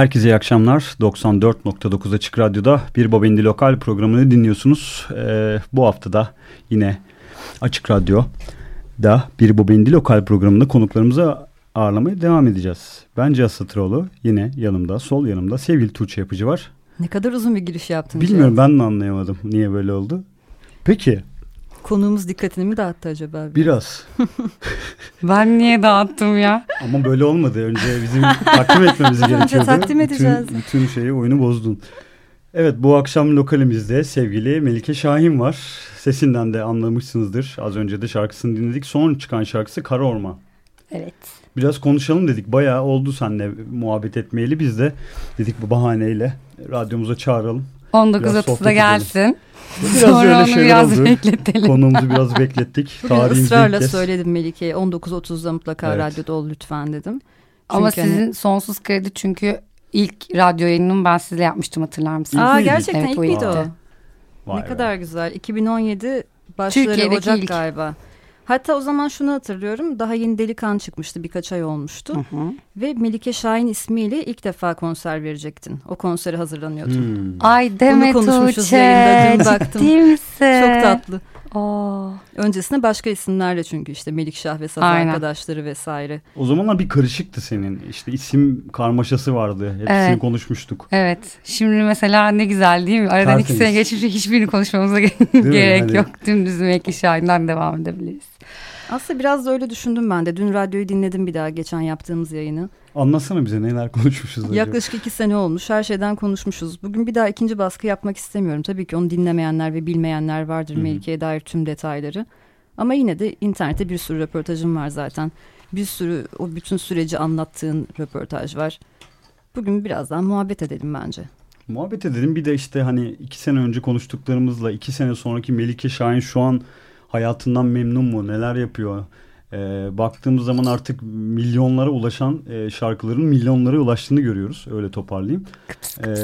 Herkese iyi akşamlar. 94.9 Açık Radyo'da Bir Baba İndi Lokal programını dinliyorsunuz. Ee, bu hafta da yine Açık Radyo'da Bir Baba İndi Lokal programında konuklarımızı ağırlamaya devam edeceğiz. Ben Cihaz Satıroğlu. Yine yanımda, sol yanımda sevgili Tuğçe Yapıcı var. Ne kadar uzun bir giriş yaptın. Bilmiyorum Cihaz. ben de anlayamadım niye böyle oldu. Peki Konuğumuz dikkatini mi dağıttı acaba? Biraz. ben niye dağıttım ya? Ama böyle olmadı. Önce bizim takdim etmemiz gerekiyordu. Önce takdim edeceğiz. Bütün, bütün şeyi oyunu bozdun. Evet bu akşam lokalimizde sevgili Melike Şahin var. Sesinden de anlamışsınızdır. Az önce de şarkısını dinledik. Son çıkan şarkısı Kara Orman. Evet. Biraz konuşalım dedik. Bayağı oldu seninle muhabbet etmeyeli. Biz de dedik bu bahaneyle radyomuza çağıralım. Biraz sohbet 19.30'da gelsin. Biraz Sonra öyle onu şeyler biraz oldu. bekletelim. Konuğumuzu biraz beklettik. Bugün Tarihimizi ısrarla söyledim Melike'ye 19.30'da mutlaka Evet. radyoda ol lütfen dedim. Ama Çünkü hani- sizin sonsuz kredi çünkü ilk radyo yayınımı ben sizle yapmıştım hatırlar mısınız? Aa gerçekten Evet, ilk miydi o? Vay ne be. kadar güzel. 2017 başları Türkiye'deki Ocak ilk. galiba. Hatta o zaman şunu hatırlıyorum. Daha yeni Delikan çıkmıştı. Birkaç ay olmuştu. Hı hı. Ve Melike Şahin ismiyle ilk defa konser verecektin. O konsere hazırlanıyordun. Hmm. Ay Demet konuşmuşuz Tuğçe, yayında, dün baktım. Çok tatlı. Aa. Öncesinde başka isimlerle çünkü işte Melikşah ve Saz Aynen. arkadaşları vesaire. O zamanlar bir karışıktı senin. İşte isim karmaşası vardı. Hepsini Evet. konuşmuştuk. Evet. Şimdi mesela ne güzel değil mi? Aradan iki Tertemiz. sene geçmiş ve hiçbirini konuşmamıza gerek yok. Dümdüz Melike Şahin'den devam edebiliriz. Aslında biraz da öyle düşündüm ben de. Dün radyoyu dinledim bir daha geçen yaptığımız yayını. Anlatsana bize neler konuşmuşuz acaba. Yaklaşık iki sene olmuş. Her şeyden konuşmuşuz. Bugün bir daha ikinci baskı yapmak istemiyorum. Tabii ki onu dinlemeyenler ve bilmeyenler vardır Hı hı. Melike'ye dair tüm detayları. Ama yine de internette bir sürü röportajım var zaten. Bir sürü o bütün süreci anlattığın röportaj var. Bugün birazdan muhabbet edelim bence. Muhabbet edelim. Bir de işte hani iki sene önce konuştuklarımızla iki sene sonraki Melike Şahin şu an hayatından memnun mu? Neler yapıyor? Ee, baktığımız zaman artık milyonlara ulaşan e, şarkıların milyonlara ulaştığını görüyoruz. Öyle toparlayayım. Ee,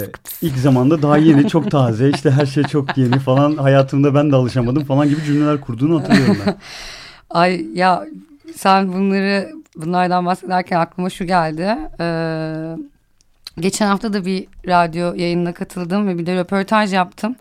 ilk zamanda daha yeni, çok taze. işte her şey çok yeni falan. Hayatımda ben de alışamadım falan gibi cümleler kurduğunu hatırlıyorum ben. Ay ya sen bunları bunlardan bahsederken aklıma şu geldi. Ee, geçen hafta da bir radyo yayınına katıldım ve bir de röportaj yaptım.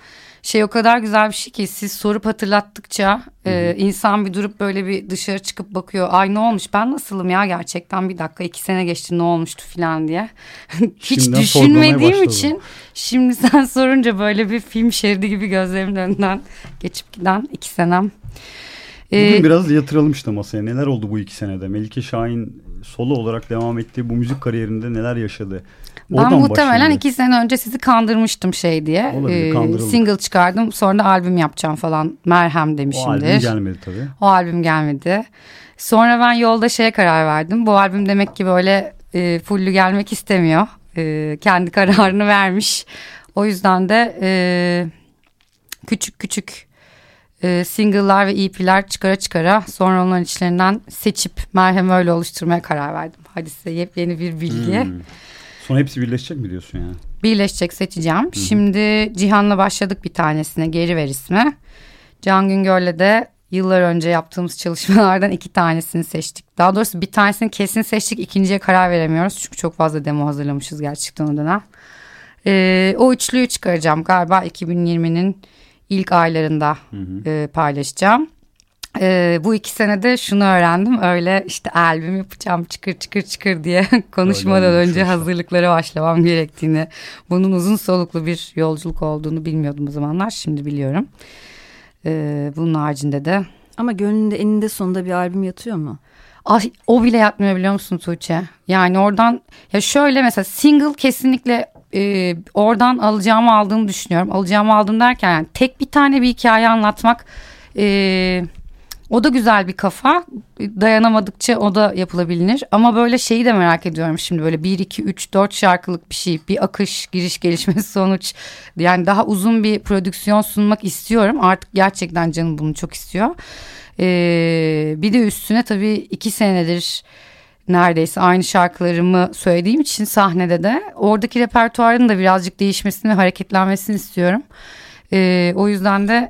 Şey o kadar güzel bir şey ki siz sorup hatırlattıkça e, insan bir durup böyle bir dışarı çıkıp bakıyor. Ay ne olmuş ben nasılım ya gerçekten bir dakika iki sene geçti ne olmuştu falan diye. Hiç Şimdiden düşünmediğim için şimdi sen sorunca böyle bir film şeridi gibi gözlerimin önünden geçip giden iki senem. Ee, Bugün biraz yatıralım işte masaya. Neler oldu bu iki senede? Melike Şahin solo olarak devam ettiği bu müzik kariyerinde neler yaşadı? Ben Oradan muhtemelen başlayalım. iki sene önce sizi kandırmıştım şey diye. Olabilir, Ee, single çıkardım sonra da albüm yapacağım falan. Merhem O albüm demişimdir. gelmedi tabii. O albüm gelmedi. Sonra ben yolda şeye karar verdim. Bu albüm demek ki böyle e, fullü gelmek istemiyor. E, kendi kararını vermiş. O yüzden de e, küçük küçük e, single'lar ve EP'ler çıkara çıkara sonra onların içlerinden seçip merhem öyle oluşturmaya karar verdim. Hadi size yepyeni bir bilgi. Hmm. Sonra hepsi birleşecek mi diyorsun yani? Birleşecek seçeceğim. Şimdi Cihan'la başladık bir tanesine geri ver ismi. Can Güngör'le de yıllar önce yaptığımız çalışmalardan iki tanesini seçtik. Daha doğrusu bir tanesini kesin seçtik. ikinciye karar veremiyoruz. Çünkü çok fazla demo hazırlamışız gerçekten o dönem. Ee, o üçlüyü çıkaracağım. Galiba 2020'nin ilk aylarında e, paylaşacağım. Ee, bu iki senede şunu öğrendim. Öyle işte albüm yapacağım çıkır çıkır çıkır diye konuşmadan önce hazırlıklara başlamam gerektiğini. Bunun uzun soluklu bir yolculuk olduğunu bilmiyordum o zamanlar. Şimdi biliyorum. Ee, bunun haricinde de Ama gönlünde eninde sonunda bir albüm yatıyor mu? Ay, o bile yatmıyor biliyor musun Tuğçe? Yani oradan ya şöyle mesela single kesinlikle e, oradan alacağımı aldığımı düşünüyorum. Alacağımı aldım derken yani tek bir tane bir hikaye anlatmak e, o da güzel bir kafa. Dayanamadıkça o da yapılabilir. Ama böyle şeyi de merak ediyorum şimdi böyle 1, 2, 3, 4 şarkılık bir şey. Bir akış, giriş, gelişme, sonuç. Yani daha uzun bir prodüksiyon sunmak istiyorum. Artık gerçekten canım bunu çok istiyor. Ee, bir de üstüne tabii iki senedir neredeyse aynı şarkılarımı söylediğim için sahnede de oradaki repertuarın da birazcık değişmesini ve hareketlenmesini istiyorum. Ee, o yüzden de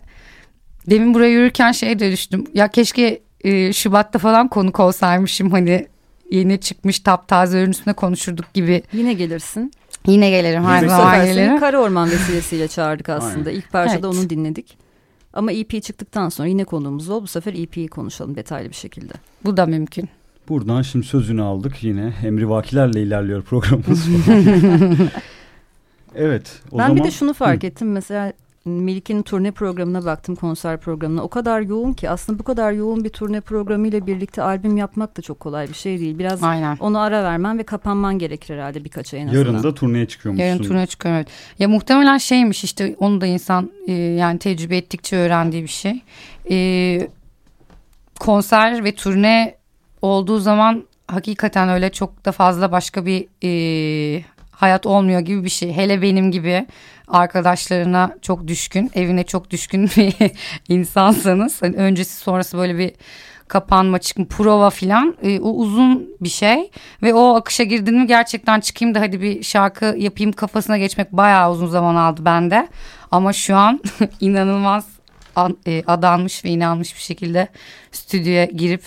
demin buraya yürürken şey de düştüm. Ya keşke e, Şubat'ta falan konuk olsaymışım hani yeni çıkmış taptaze ürün üstüne konuşurduk gibi. Yine gelirsin. Yine gelirim her sefer seni. Kara Orman vesilesiyle çağırdık aslında. İlk parçada Evet. onu dinledik. Ama EP çıktıktan sonra yine konuğumuz ol. Bu sefer EP'yi konuşalım detaylı bir şekilde. Bu da mümkün. Buradan şimdi sözünü aldık yine. Emri vakilerle ilerliyor programımız. evet. O ben zaman... bir de şunu fark ettim. Mesela Melike'nin turne programına baktım, konser programına. O kadar yoğun ki aslında bu kadar yoğun bir turne programıyla birlikte albüm yapmak da çok kolay bir şey değil. Biraz Aynen. onu ara vermen ve kapanman gerekir herhalde birkaç ay en azından. Yarın da turneye çıkıyormuşsun. Yarın turuna çıkıyorum. Evet. Ya muhtemelen şeymiş işte onu da insan e, yani tecrübe ettikçe öğrendiği bir şey. E, konser ve turne olduğu zaman hakikaten öyle çok da fazla başka bir e, hayat olmuyor gibi bir şey. Hele benim gibi arkadaşlarına çok düşkün, evine çok düşkün bir insansanız hani öncesi sonrası böyle bir kapanma çıkma prova filan e, o uzun bir şey ve o akışa girdin mi gerçekten çıkayım da hadi bir şarkı yapayım kafasına geçmek bayağı uzun zaman aldı bende ama şu an inanılmaz an, e, adanmış ve inanmış bir şekilde stüdyoya girip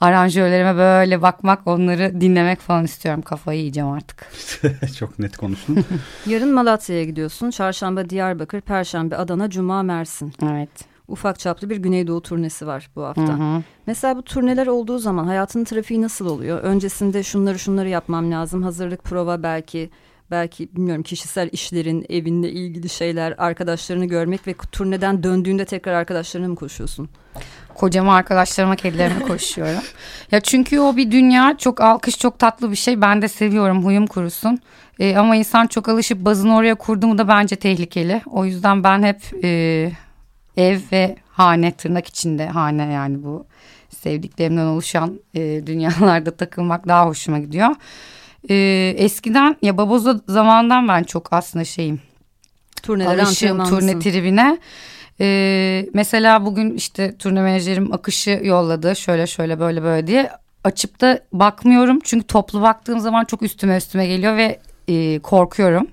aranjörlerime böyle bakmak onları dinlemek falan istiyorum kafayı yiyeceğim artık. Çok net konuştun. Yarın Malatya'ya gidiyorsun. Çarşamba Diyarbakır, Perşembe Adana, Cuma Mersin. Evet. Ufak çaplı bir Güneydoğu turnesi var bu hafta. Hı hı. Mesela bu turneler olduğu zaman hayatın trafiği nasıl oluyor? Öncesinde şunları şunları yapmam lazım. Hazırlık, prova belki belki bilmiyorum kişisel işlerin, evinle ilgili şeyler, arkadaşlarını görmek ve turneden döndüğünde tekrar arkadaşlarına mı koşuyorsun? Kocama arkadaşlarıma kedilerime koşuyorum. Ya çünkü o bir dünya çok alkış çok tatlı bir şey. Ben de seviyorum huyum kurusun. Ee, ama insan çok alışıp bazını oraya kurdu mu da bence tehlikeli. O yüzden ben hep e, ev ve hane tırnak içinde hane yani bu sevdiklerimden oluşan e, dünyalarda takılmak daha hoşuma gidiyor. E, eskiden ya baboza zamandan ben çok aslında şeyim Turnelere alışığım turne tribine. Ee, mesela bugün işte turne menajerim akışı yolladı şöyle şöyle böyle böyle diye açıp da bakmıyorum çünkü toplu baktığım zaman çok üstüme üstüme geliyor ve e, korkuyorum.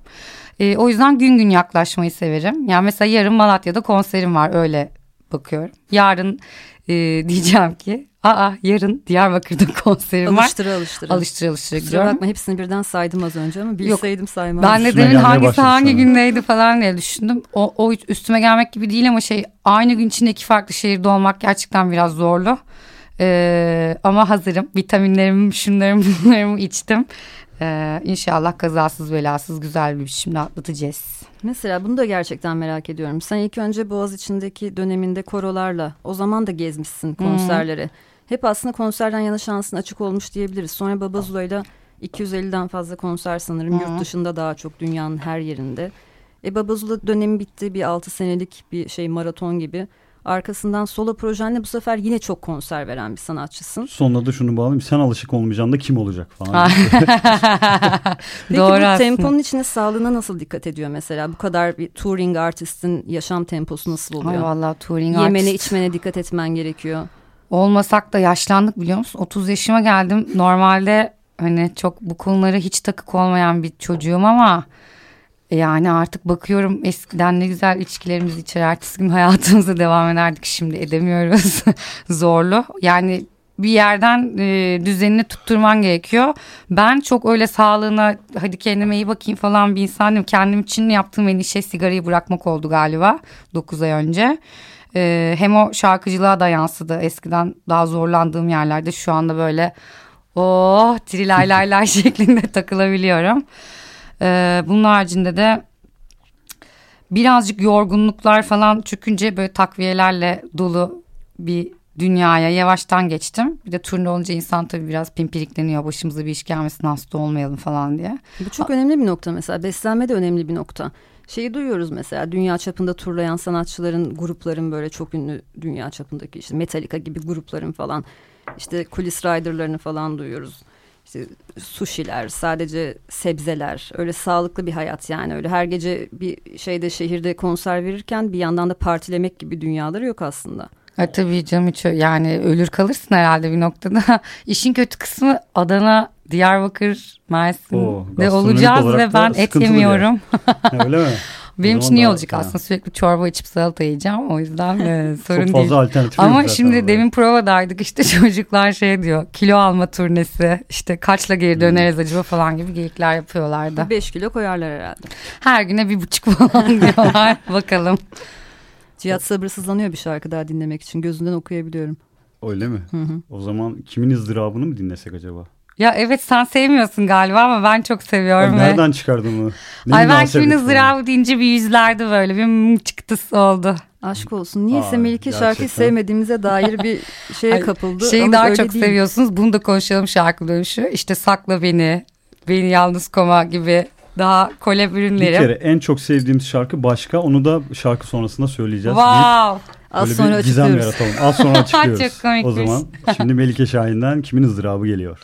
E, o yüzden gün gün yaklaşmayı severim. Yani mesela yarın Malatya'da konserim var öyle bakıyorum. Yarın e, diyeceğim ki aa yarın Diyarbakır'da konserim var. Alıştıra. Alıştıra alıştıra Kusura gidiyorum. bakma hepsini birden saydım az önce ama bilseydim saymazdım. Ben de demin hangisi hangi sana. gündeydi falan diye düşündüm. O, o üstüme gelmek gibi değil ama şey aynı gün içinde iki farklı şehirde olmak gerçekten biraz zorlu. Ee, ama hazırım. Vitaminlerimi, şunlarımı, bunlarımı içtim. Ee, inşallah kazasız belasız güzel bir biçimde atlatacağız. Mesela bunu da gerçekten merak ediyorum. Sen ilk önce Boğaz içindeki döneminde korolarla o zaman da gezmişsin konserlere. Hep aslında konserden yana şansın açık olmuş diyebiliriz. Sonra Babazula'yla 250'den fazla konser sanırım. Yurt dışında daha çok dünyanın her yerinde. E Babazula dönemi bitti. Bir 6 senelik bir şey maraton gibi. Arkasından solo projenle bu sefer yine çok konser veren bir sanatçısın. Sonunda da şunu bağlayayım. Sen alışık olmayacaksın da kim olacak falan. Peki Doğru bu aslında. temponun içine sağlığına nasıl dikkat ediyor mesela? Bu kadar bir touring artistin yaşam temposu nasıl oluyor? Ay vallahi touring Yemene artist. içmene dikkat etmen gerekiyor. Olmasak da yaşlandık biliyor musun? 30 yaşıma geldim. Normalde hani çok bu konulara hiç takık olmayan bir çocuğum ama yani artık bakıyorum eskiden ne güzel içkilerimiz içer ertesi gün hayatımıza devam ederdik şimdi edemiyoruz zorlu yani bir yerden e, düzenini tutturman gerekiyor. Ben çok öyle sağlığına hadi kendime iyi bakayım falan bir insanım. Kendim için yaptığım en iyi şey sigarayı bırakmak oldu galiba 9 ay önce. E, hem o şarkıcılığa da yansıdı. Eskiden daha zorlandığım yerlerde şu anda böyle oh trilay lay lay şeklinde takılabiliyorum. E, bunun haricinde de birazcık yorgunluklar falan çökünce böyle takviyelerle dolu bir dünyaya yavaştan geçtim. Bir de turne olunca insan tabii biraz pimpirikleniyor. Başımıza bir iş gelmesin hasta olmayalım falan diye. Bu çok önemli bir nokta mesela. Beslenme de önemli bir nokta. Şeyi duyuyoruz mesela dünya çapında turlayan sanatçıların, grupların böyle çok ünlü dünya çapındaki işte Metallica gibi grupların falan işte kulis riderlarını falan duyuyoruz. İşte sushiler, sadece sebzeler, öyle sağlıklı bir hayat yani. Öyle her gece bir şeyde şehirde konser verirken bir yandan da partilemek gibi dünyaları yok aslında. Ha, tabii canım hiç yani ölür kalırsın herhalde bir noktada. İşin kötü kısmı Adana, Diyarbakır, Mersin'de Oo, gastronomik olacağız ve ben et yemiyorum. Öyle mi? Benim için iyi olacak ha. aslında sürekli çorba içip salata yiyeceğim o yüzden e, sorun Çok değil. fazla yok Ama şimdi orada. demin provadaydık işte çocuklar şey diyor kilo alma turnesi işte kaçla geri döneriz acaba falan gibi geyikler yapıyorlardı. 5 kilo koyarlar herhalde. Her güne bir buçuk falan diyorlar bakalım. Cihat sabırsızlanıyor bir şarkı daha dinlemek için. Gözünden okuyabiliyorum. Öyle mi? Hı hı. O zaman kimin ızdırabını mı dinlesek acaba? Ya evet sen sevmiyorsun galiba ama ben çok seviyorum. Ay, ve- nereden çıkardın bunu? Ay ben kimin ızdırabı deyince bir yüzlerde böyle bir çıktısı oldu. Aşk olsun. Niyeyse Aa, Melike şarkıyı gerçekten. sevmediğimize dair bir şeye Ay, kapıldı. Şeyi Ama daha çok değil. seviyorsunuz. Bunu da konuşalım şarkı dönüşü. İşte sakla beni, beni yalnız koma gibi daha kolab Bir ürünleri. kere en çok sevdiğimiz şarkı başka. Onu da şarkı sonrasında söyleyeceğiz. Wow. Az sonra bir gizem açıklıyoruz. yaratalım. Az sonra açıklıyoruz. Çok komikmiş. o zaman şimdi Melike Şahin'den kimin ızdırabı geliyor?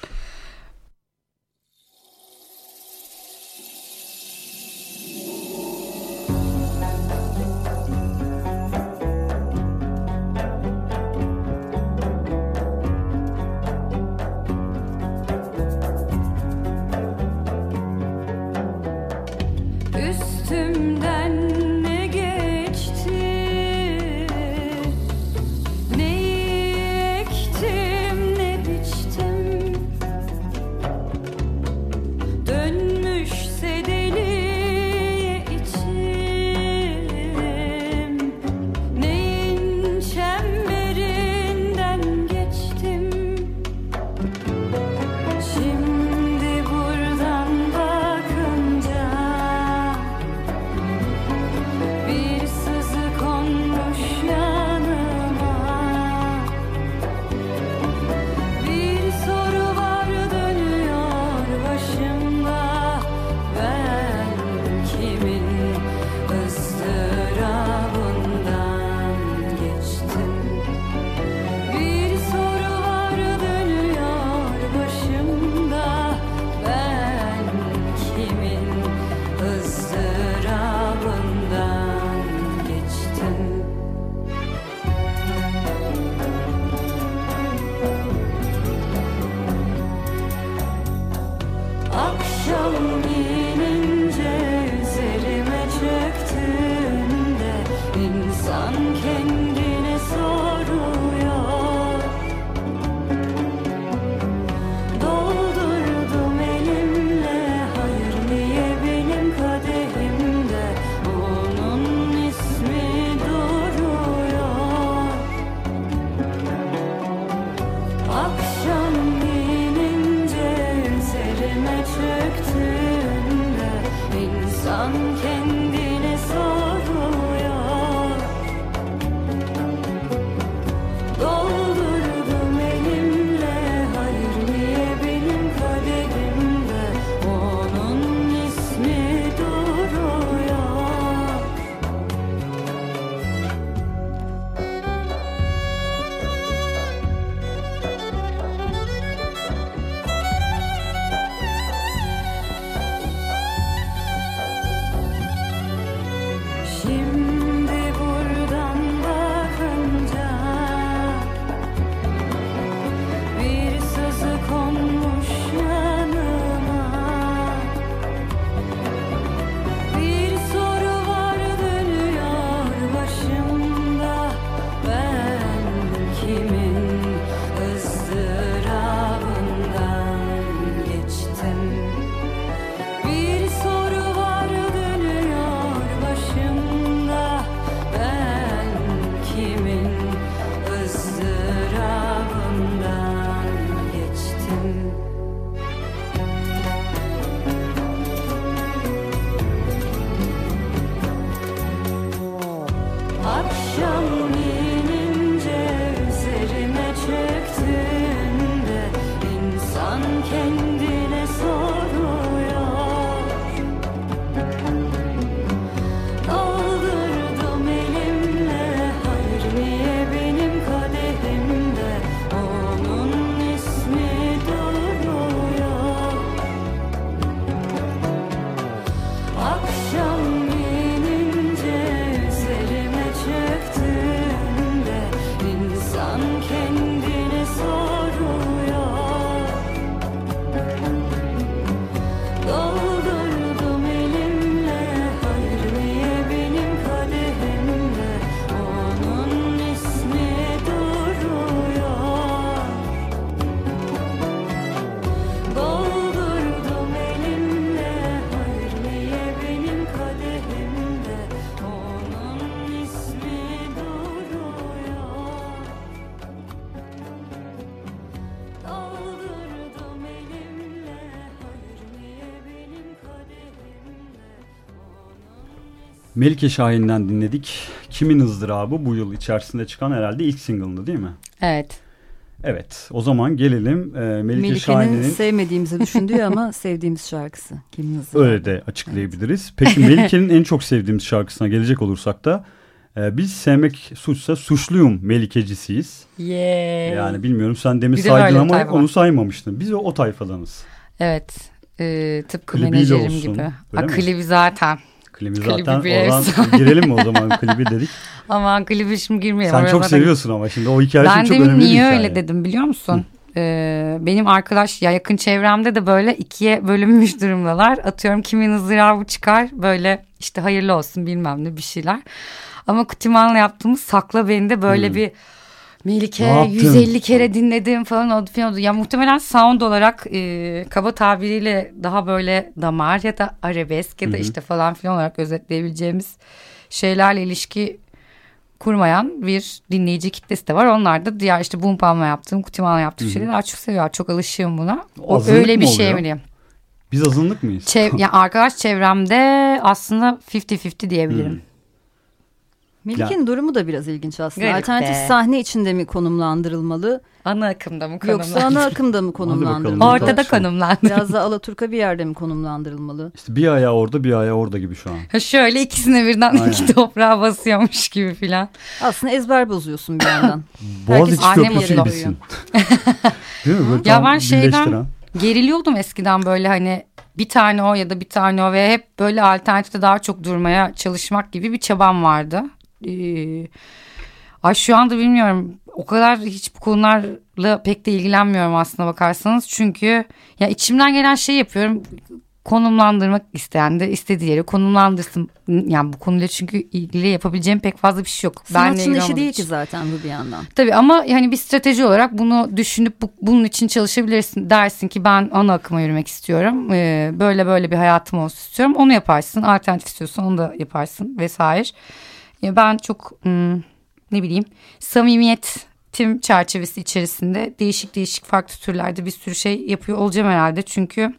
Melike Şahin'den dinledik. Kimin ızdırabı bu yıl içerisinde çıkan herhalde ilk single'dı değil mi? Evet. Evet o zaman gelelim e, Melike Melike'nin Şahin'in sevmediğimizi düşündüğü ama sevdiğimiz şarkısı. Kimin ızdırabı? öyle de açıklayabiliriz. Peki Melike'nin en çok sevdiğimiz şarkısına gelecek olursak da e, biz sevmek suçsa suçluyum Melikecisiyiz. Yeah. Yani bilmiyorum sen demin Bir de saydın ama onu saymamıştın. Biz o, o tayfadanız. Evet. Ee, tıpkı Klibiyle menajerim olsun, gibi. öyle Ha, mi? klibi zaten. Klibi Klibi zaten bir oradan efsane. girelim mi o zaman klibi dedik. Ama klibi şimdi girmeyelim. Sen çok seviyorsun ama şimdi o hikaye Ben çok önemli bir niye öyle dedim biliyor musun? Ee, benim arkadaş ya yakın çevremde de böyle ikiye bölünmüş durumdalar. Atıyorum kimin ızdırabı çıkar böyle işte hayırlı olsun bilmem ne bir şeyler. Ama Kutiman'la yaptığımız Sakla Beni de böyle Hmm. bir Melike yaptın? 150 kere dinledim falan oldu falan. Ya muhtemelen sound olarak e, kaba tabiriyle daha böyle damar ya da arabesk ya da Hı hı. işte falan filan olarak özetleyebileceğimiz şeylerle ilişki kurmayan bir dinleyici kitlesi de var. Onlar da diğer işte Boom Palm'la yaptığım, Kutiman'la yaptığım şeyleri daha çok seviyor. Çok alışığım buna. O Azınlık öyle bir şey mi diyeyim? Biz azınlık mıyız? Çev ya arkadaş çevremde aslında 50-50 diyebilirim. Hmm. Melike'nin durumu da biraz ilginç aslında. Garip Alternatif be. sahne içinde mi konumlandırılmalı Ana akımda mı yoksa konumlandı? ana akımda mı konumlandırılmalı? Ortada konumlandı. Biraz da Alaturka bir yerde mi konumlandırılmalı? İşte bir ayağı orada bir ayağı orada gibi şu an. Şöyle ikisine birden Aynen. iki toprağa basıyormuş gibi filan. Aslında ezber bozuyorsun bir yandan. Boğaziçi Köprüsü gibisin. Değil mi? Böyle Ya tam ben şeyden-. Geriliyordum eskiden böyle hani bir tane o ya da bir tane o ve hep böyle alternatifte daha çok durmaya çalışmak gibi bir çabam vardı. Ee, ay şu anda bilmiyorum o kadar hiç bu konularla pek de ilgilenmiyorum aslına bakarsanız. Çünkü ya içimden gelen şey yapıyorum konumlandırmak isteyen de istediği yere konumlandırsın. Yani bu konuyla çünkü ilgili yapabileceğim pek fazla bir şey yok. Sanatçının işi değil ki zaten bu bir yandan. Tabii ama yani bir strateji olarak bunu düşünüp bu- bunun için çalışabilirsin. Dersin ki ben ana akıma yürümek istiyorum. Ee, böyle böyle bir hayatım olsun istiyorum. Onu yaparsın. Alternatif istiyorsan onu da yaparsın vesaire. Ben çok ne bileyim samimiyetim çerçevesi içerisinde değişik değişik farklı türlerde bir sürü şey yapıyor olacağım herhalde. Çünkü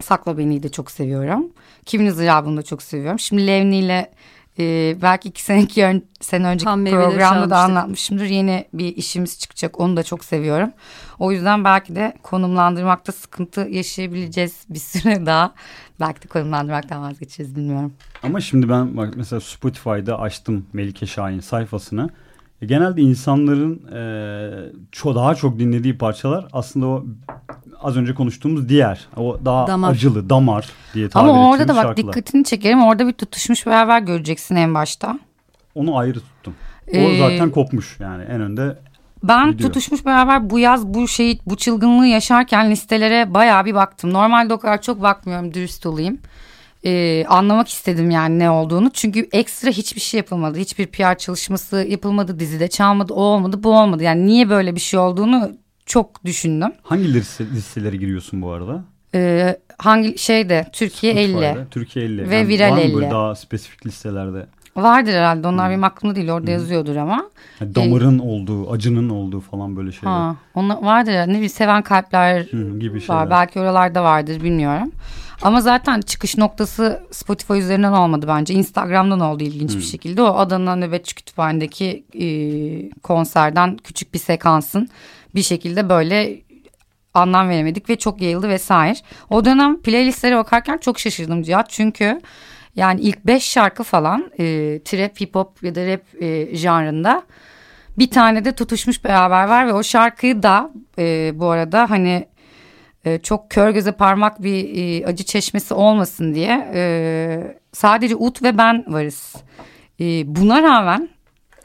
Sakla Beni'yi de çok seviyorum. Kimin ızdırabını da çok seviyorum. Şimdi Levni ile e, belki iki sene, iki ön, sene önceki Tam meyveleri programda da anlatmışımdır. Yeni bir işimiz çıkacak. Onu da çok seviyorum. O yüzden belki de konumlandırmakta sıkıntı yaşayabileceğiz bir süre daha. Belki de konumlandırmaktan vazgeçeceğiz bilmiyorum. Ama şimdi ben bak mesela Spotify'da açtım Melike Şahin sayfasını. E, genelde insanların e, ço daha çok dinlediği parçalar aslında o az önce konuştuğumuz diğer o daha Damar. acılı damar diye tabir Ama orada da bak şarkılar. dikkatini çekerim. Orada bir tutuşmuş beraber göreceksin en başta. Onu ayrı tuttum. O Ee, zaten kopmuş yani en önde. Ben Gidiyor. tutuşmuş beraber bu yaz bu şeyi bu çılgınlığı yaşarken listelere bayağı bir baktım. Normalde o kadar çok bakmıyorum dürüst olayım. Ee, anlamak istedim yani ne olduğunu. Çünkü ekstra hiçbir şey yapılmadı. Hiçbir PR çalışması yapılmadı. Dizide çalmadı. O olmadı bu olmadı. Yani niye böyle bir şey olduğunu çok düşündüm. Hangi liste, listelere giriyorsun bu arada? Ee, hangi şeyde Türkiye 50 Spotify'da, Türkiye 50. Ve Viral var mı böyle 50. daha spesifik listelerde? vardır herhalde. Onlar Hmm. benim aklımda değil. Orada yazıyordur ama. Yani damarın olduğu, acının olduğu falan böyle şeyler. Ha, onlar vardır. herhalde. Ne bileyim seven kalpler Hı, gibi şeyler. var. Belki oralarda vardır bilmiyorum. Ama zaten çıkış noktası Spotify üzerinden olmadı bence. Instagram'dan oldu ilginç bir şekilde. O Adana Nöbetçi Kütüphane'deki e, konserden küçük bir sekansın bir şekilde böyle anlam veremedik ve çok yayıldı vesaire. O dönem playlistlere bakarken çok şaşırdım Cihat. Çünkü yani ilk beş şarkı falan e, trap, hip hop ya da rap e, janrında bir tane de tutuşmuş beraber var ve o şarkıyı da e, bu arada hani e, çok kör göze parmak bir e, acı çeşmesi olmasın diye e, sadece Ut ve ben varız. E, buna rağmen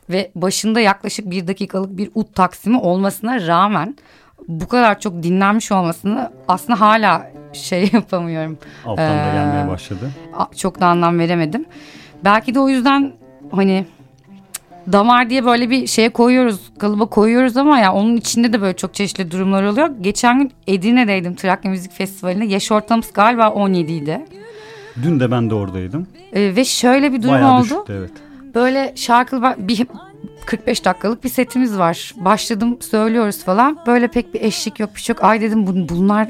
ve başında yaklaşık bir dakikalık bir Ut taksimi olmasına rağmen bu kadar çok dinlenmiş olmasını aslında hala şey yapamıyorum. Alttan da Ee, gelmeye başladı. Çok da anlam veremedim. Belki de o yüzden hani damar diye böyle bir şeye koyuyoruz, kalıba koyuyoruz ama ya onun içinde de böyle çok çeşitli durumlar oluyor. Geçen gün Edirne'deydim Trakya Müzik Festivali'nde. Yaş ortamız galiba 17 idi. Dün de ben de oradaydım. Ee, ve şöyle bir durum Bayağı oldu. düşüktü evet. Böyle şarkı bir 45 dakikalık bir setimiz var. Başladım söylüyoruz falan. Böyle pek bir eşlik yok bir şey yok. Ay dedim bun- bunlar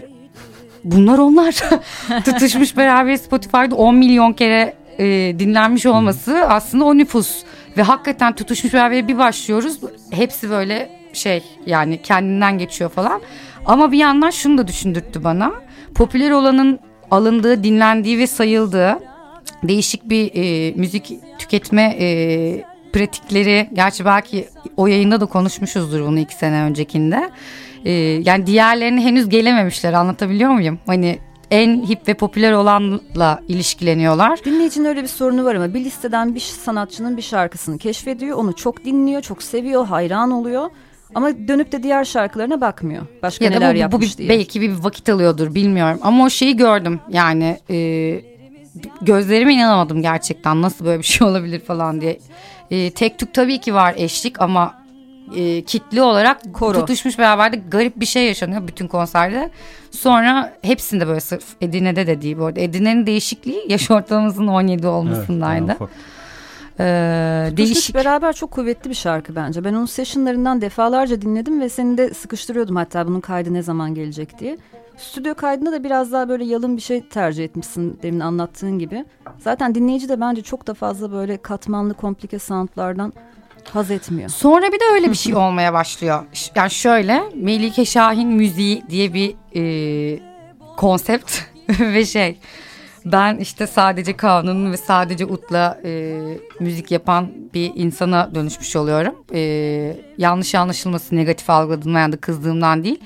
bunlar onlar. Tutuşmuş beraber Spotify'da 10 milyon kere e, dinlenmiş olması aslında o nüfus. Ve hakikaten tutuşmuş beraber bir başlıyoruz. Hepsi böyle şey yani kendinden geçiyor falan. Ama bir yandan şunu da düşündürttü bana. Popüler olanın alındığı, dinlendiği ve sayıldığı değişik bir e, müzik tüketme e, pratikleri gerçi belki o yayında da konuşmuşuzdur bunu iki sene öncekinde. E, yani diğerlerini henüz gelememişler anlatabiliyor muyum? Hani en hip ve popüler olanla ilişkileniyorlar. Dinleyicinin öyle bir sorunu var ama bir listeden bir sanatçının bir şarkısını keşfediyor. Onu çok dinliyor, çok seviyor, hayran oluyor. Ama dönüp de diğer şarkılarına bakmıyor. Başka Ya neler bu, bu yapmış bir, diye. belki bir vakit alıyordur bilmiyorum. Ama o şeyi gördüm yani e, gözlerime inanamadım gerçekten nasıl böyle bir şey olabilir falan diye. E, tek tük tabii ki var eşlik ama e, kitli olarak Koro. tutuşmuş beraber de garip bir şey yaşanıyor bütün konserde. Sonra hepsinde böyle sırf Edirne'de de değil bu arada. Edirne'nin değişikliği yaş ortalamamızın 17 olmasındaydı. ufak. Ee, Tutuşmuş değişik. beraber çok kuvvetli bir şarkı bence. Ben onun sessionlarından defalarca dinledim ve seni de sıkıştırıyordum hatta bunun kaydı ne zaman gelecek diye. Stüdyo kaydında da biraz daha böyle yalın bir şey tercih etmişsin demin anlattığın gibi. Zaten dinleyici de bence çok da fazla böyle katmanlı komplike soundlardan haz etmiyor. Sonra bir de öyle bir şey olmaya başlıyor. Yani şöyle Melike Şahin müziği diye bir e, konsept ve şey ben işte sadece kanun ve sadece utla e, müzik yapan bir insana dönüşmüş oluyorum. E, yanlış anlaşılması negatif algıladığımdan ya da kızdığımdan değil.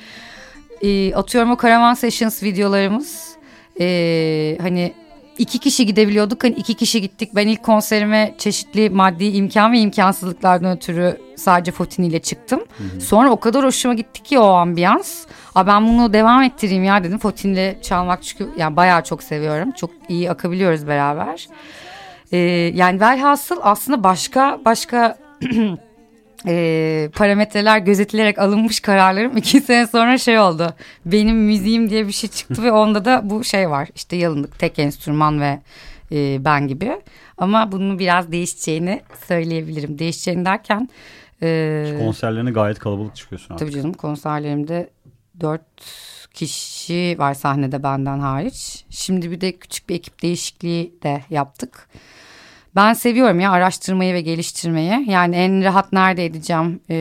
E, atıyorum o Karavan Sessions videolarımız e, hani iki kişi gidebiliyorduk. Hani iki kişi gittik. Ben ilk konserime çeşitli maddi imkan ve imkansızlıklardan ötürü sadece Fotini ile çıktım. Sonra o kadar hoşuma gitti ki o ambiyans. Aa, ben bunu devam ettireyim ya dedim. Fotini ile çalmak çünkü yani bayağı çok seviyorum. Çok iyi akabiliyoruz beraber. Ee, yani velhasıl aslında başka başka e, parametreler gözetilerek alınmış kararlarım iki sene sonra şey oldu. Benim müziğim diye bir şey çıktı ve onda da bu şey var. İşte yalınlık, tek enstrüman ve e, ben gibi. Ama bunun biraz değişeceğini söyleyebilirim. Değişeceğini derken e, Konserlerine gayet kalabalık çıkıyorsun artık. tabii canım konserlerimde dört kişi var sahnede benden hariç. Şimdi bir de küçük bir ekip değişikliği de yaptık. Ben seviyorum ya araştırmayı ve geliştirmeyi. Yani en rahat nerede edeceğim, e,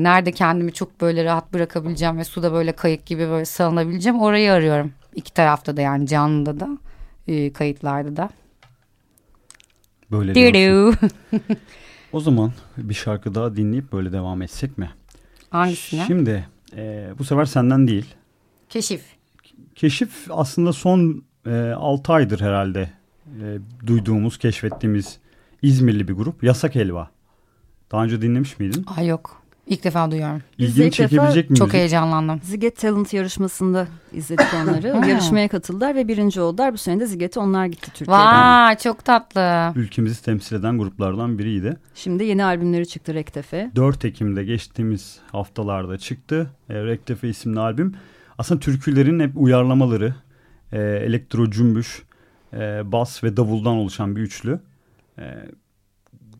nerede kendimi çok böyle rahat bırakabileceğim ve suda böyle kayık gibi böyle salınabileceğim orayı arıyorum. İki tarafta da yani canlıda da e, kayıtlarda da. Böyle diyorsun. o zaman bir şarkı daha dinleyip böyle devam etsek mi? Hangisine? Şimdi e, bu sefer senden değil. Keşif. Keşif aslında son e, 6 aydır herhalde e, duyduğumuz, keşfettiğimiz İzmirli bir grup. Yasak Helva. Daha önce dinlemiş miydin? Ay yok. İlk defa duyuyorum. İlgini çekebilecek mi? Çok heyecanlandım. Ziget Talent yarışmasında izledik onları. Yarışmaya katıldılar ve birinci oldular. Bu sene de Ziget'e onlar gitti Türkiye'den. Vay çok tatlı. Ülkemizi temsil eden gruplardan biriydi. Şimdi yeni albümleri çıktı Rektefe. 4 Ekim'de geçtiğimiz haftalarda çıktı. E, Rektefe isimli albüm. Aslında türkülerin hep uyarlamaları, e, elektro cümbüş, e, bas ve davuldan oluşan bir üçlü. E,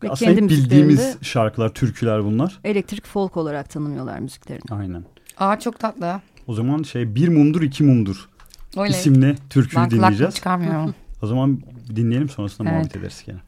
Ve aslında hep kendi bildiğimiz şarkılar, türküler bunlar. Elektrik folk olarak tanımlıyorlar müziklerini. Aynen. Aa çok tatlı. O zaman şey bir mumdur iki mumdur Öyle. isimli türküyü kulaklığımı dinleyeceğiz. çıkarmıyorum. O zaman dinleyelim sonrasında Evet. muhabbet ederiz gene.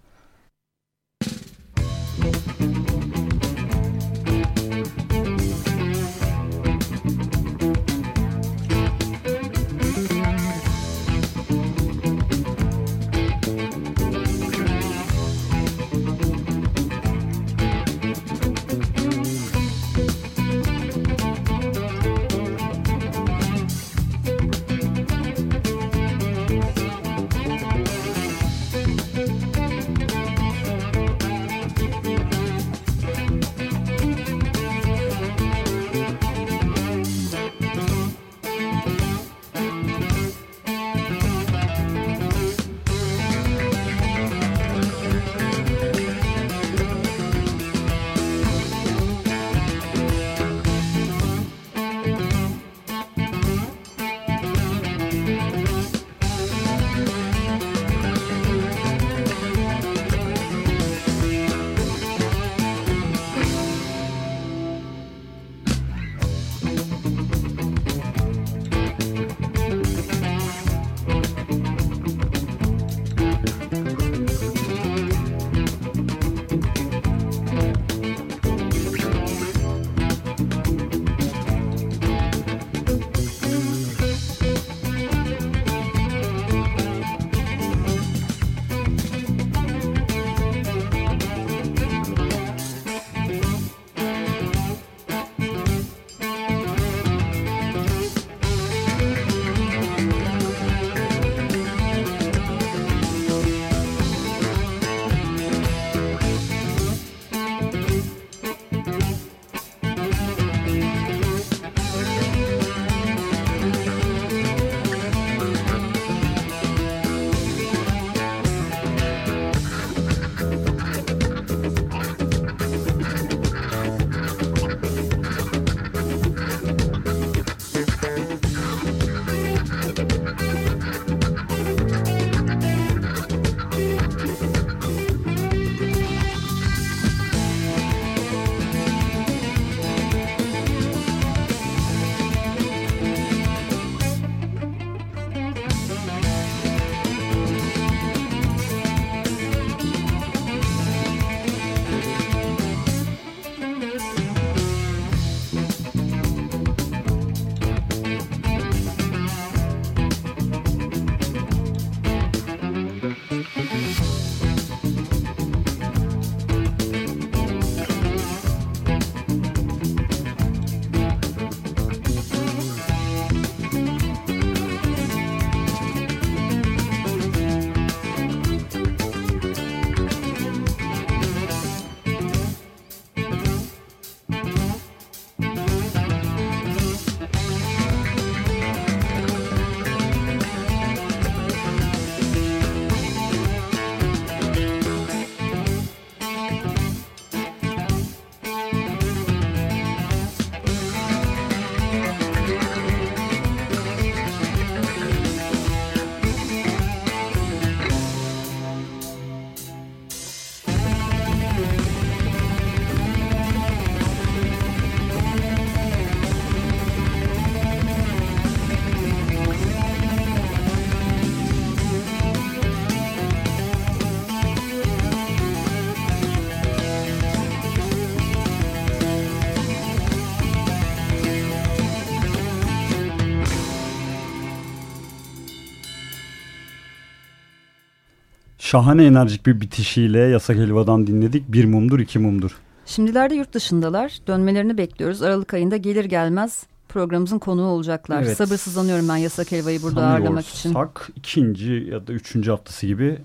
Şahane enerjik bir bitişiyle Yasak Helva'dan dinledik. Bir mumdur iki mumdur. Şimdilerde yurt dışındalar. Dönmelerini bekliyoruz. Aralık ayında gelir gelmez programımızın konuğu olacaklar. Evet. Sabırsızlanıyorum ben Yasak Helva'yı burada ağırlamak için. Sanıyorsak ikinci ya da üçüncü haftası gibi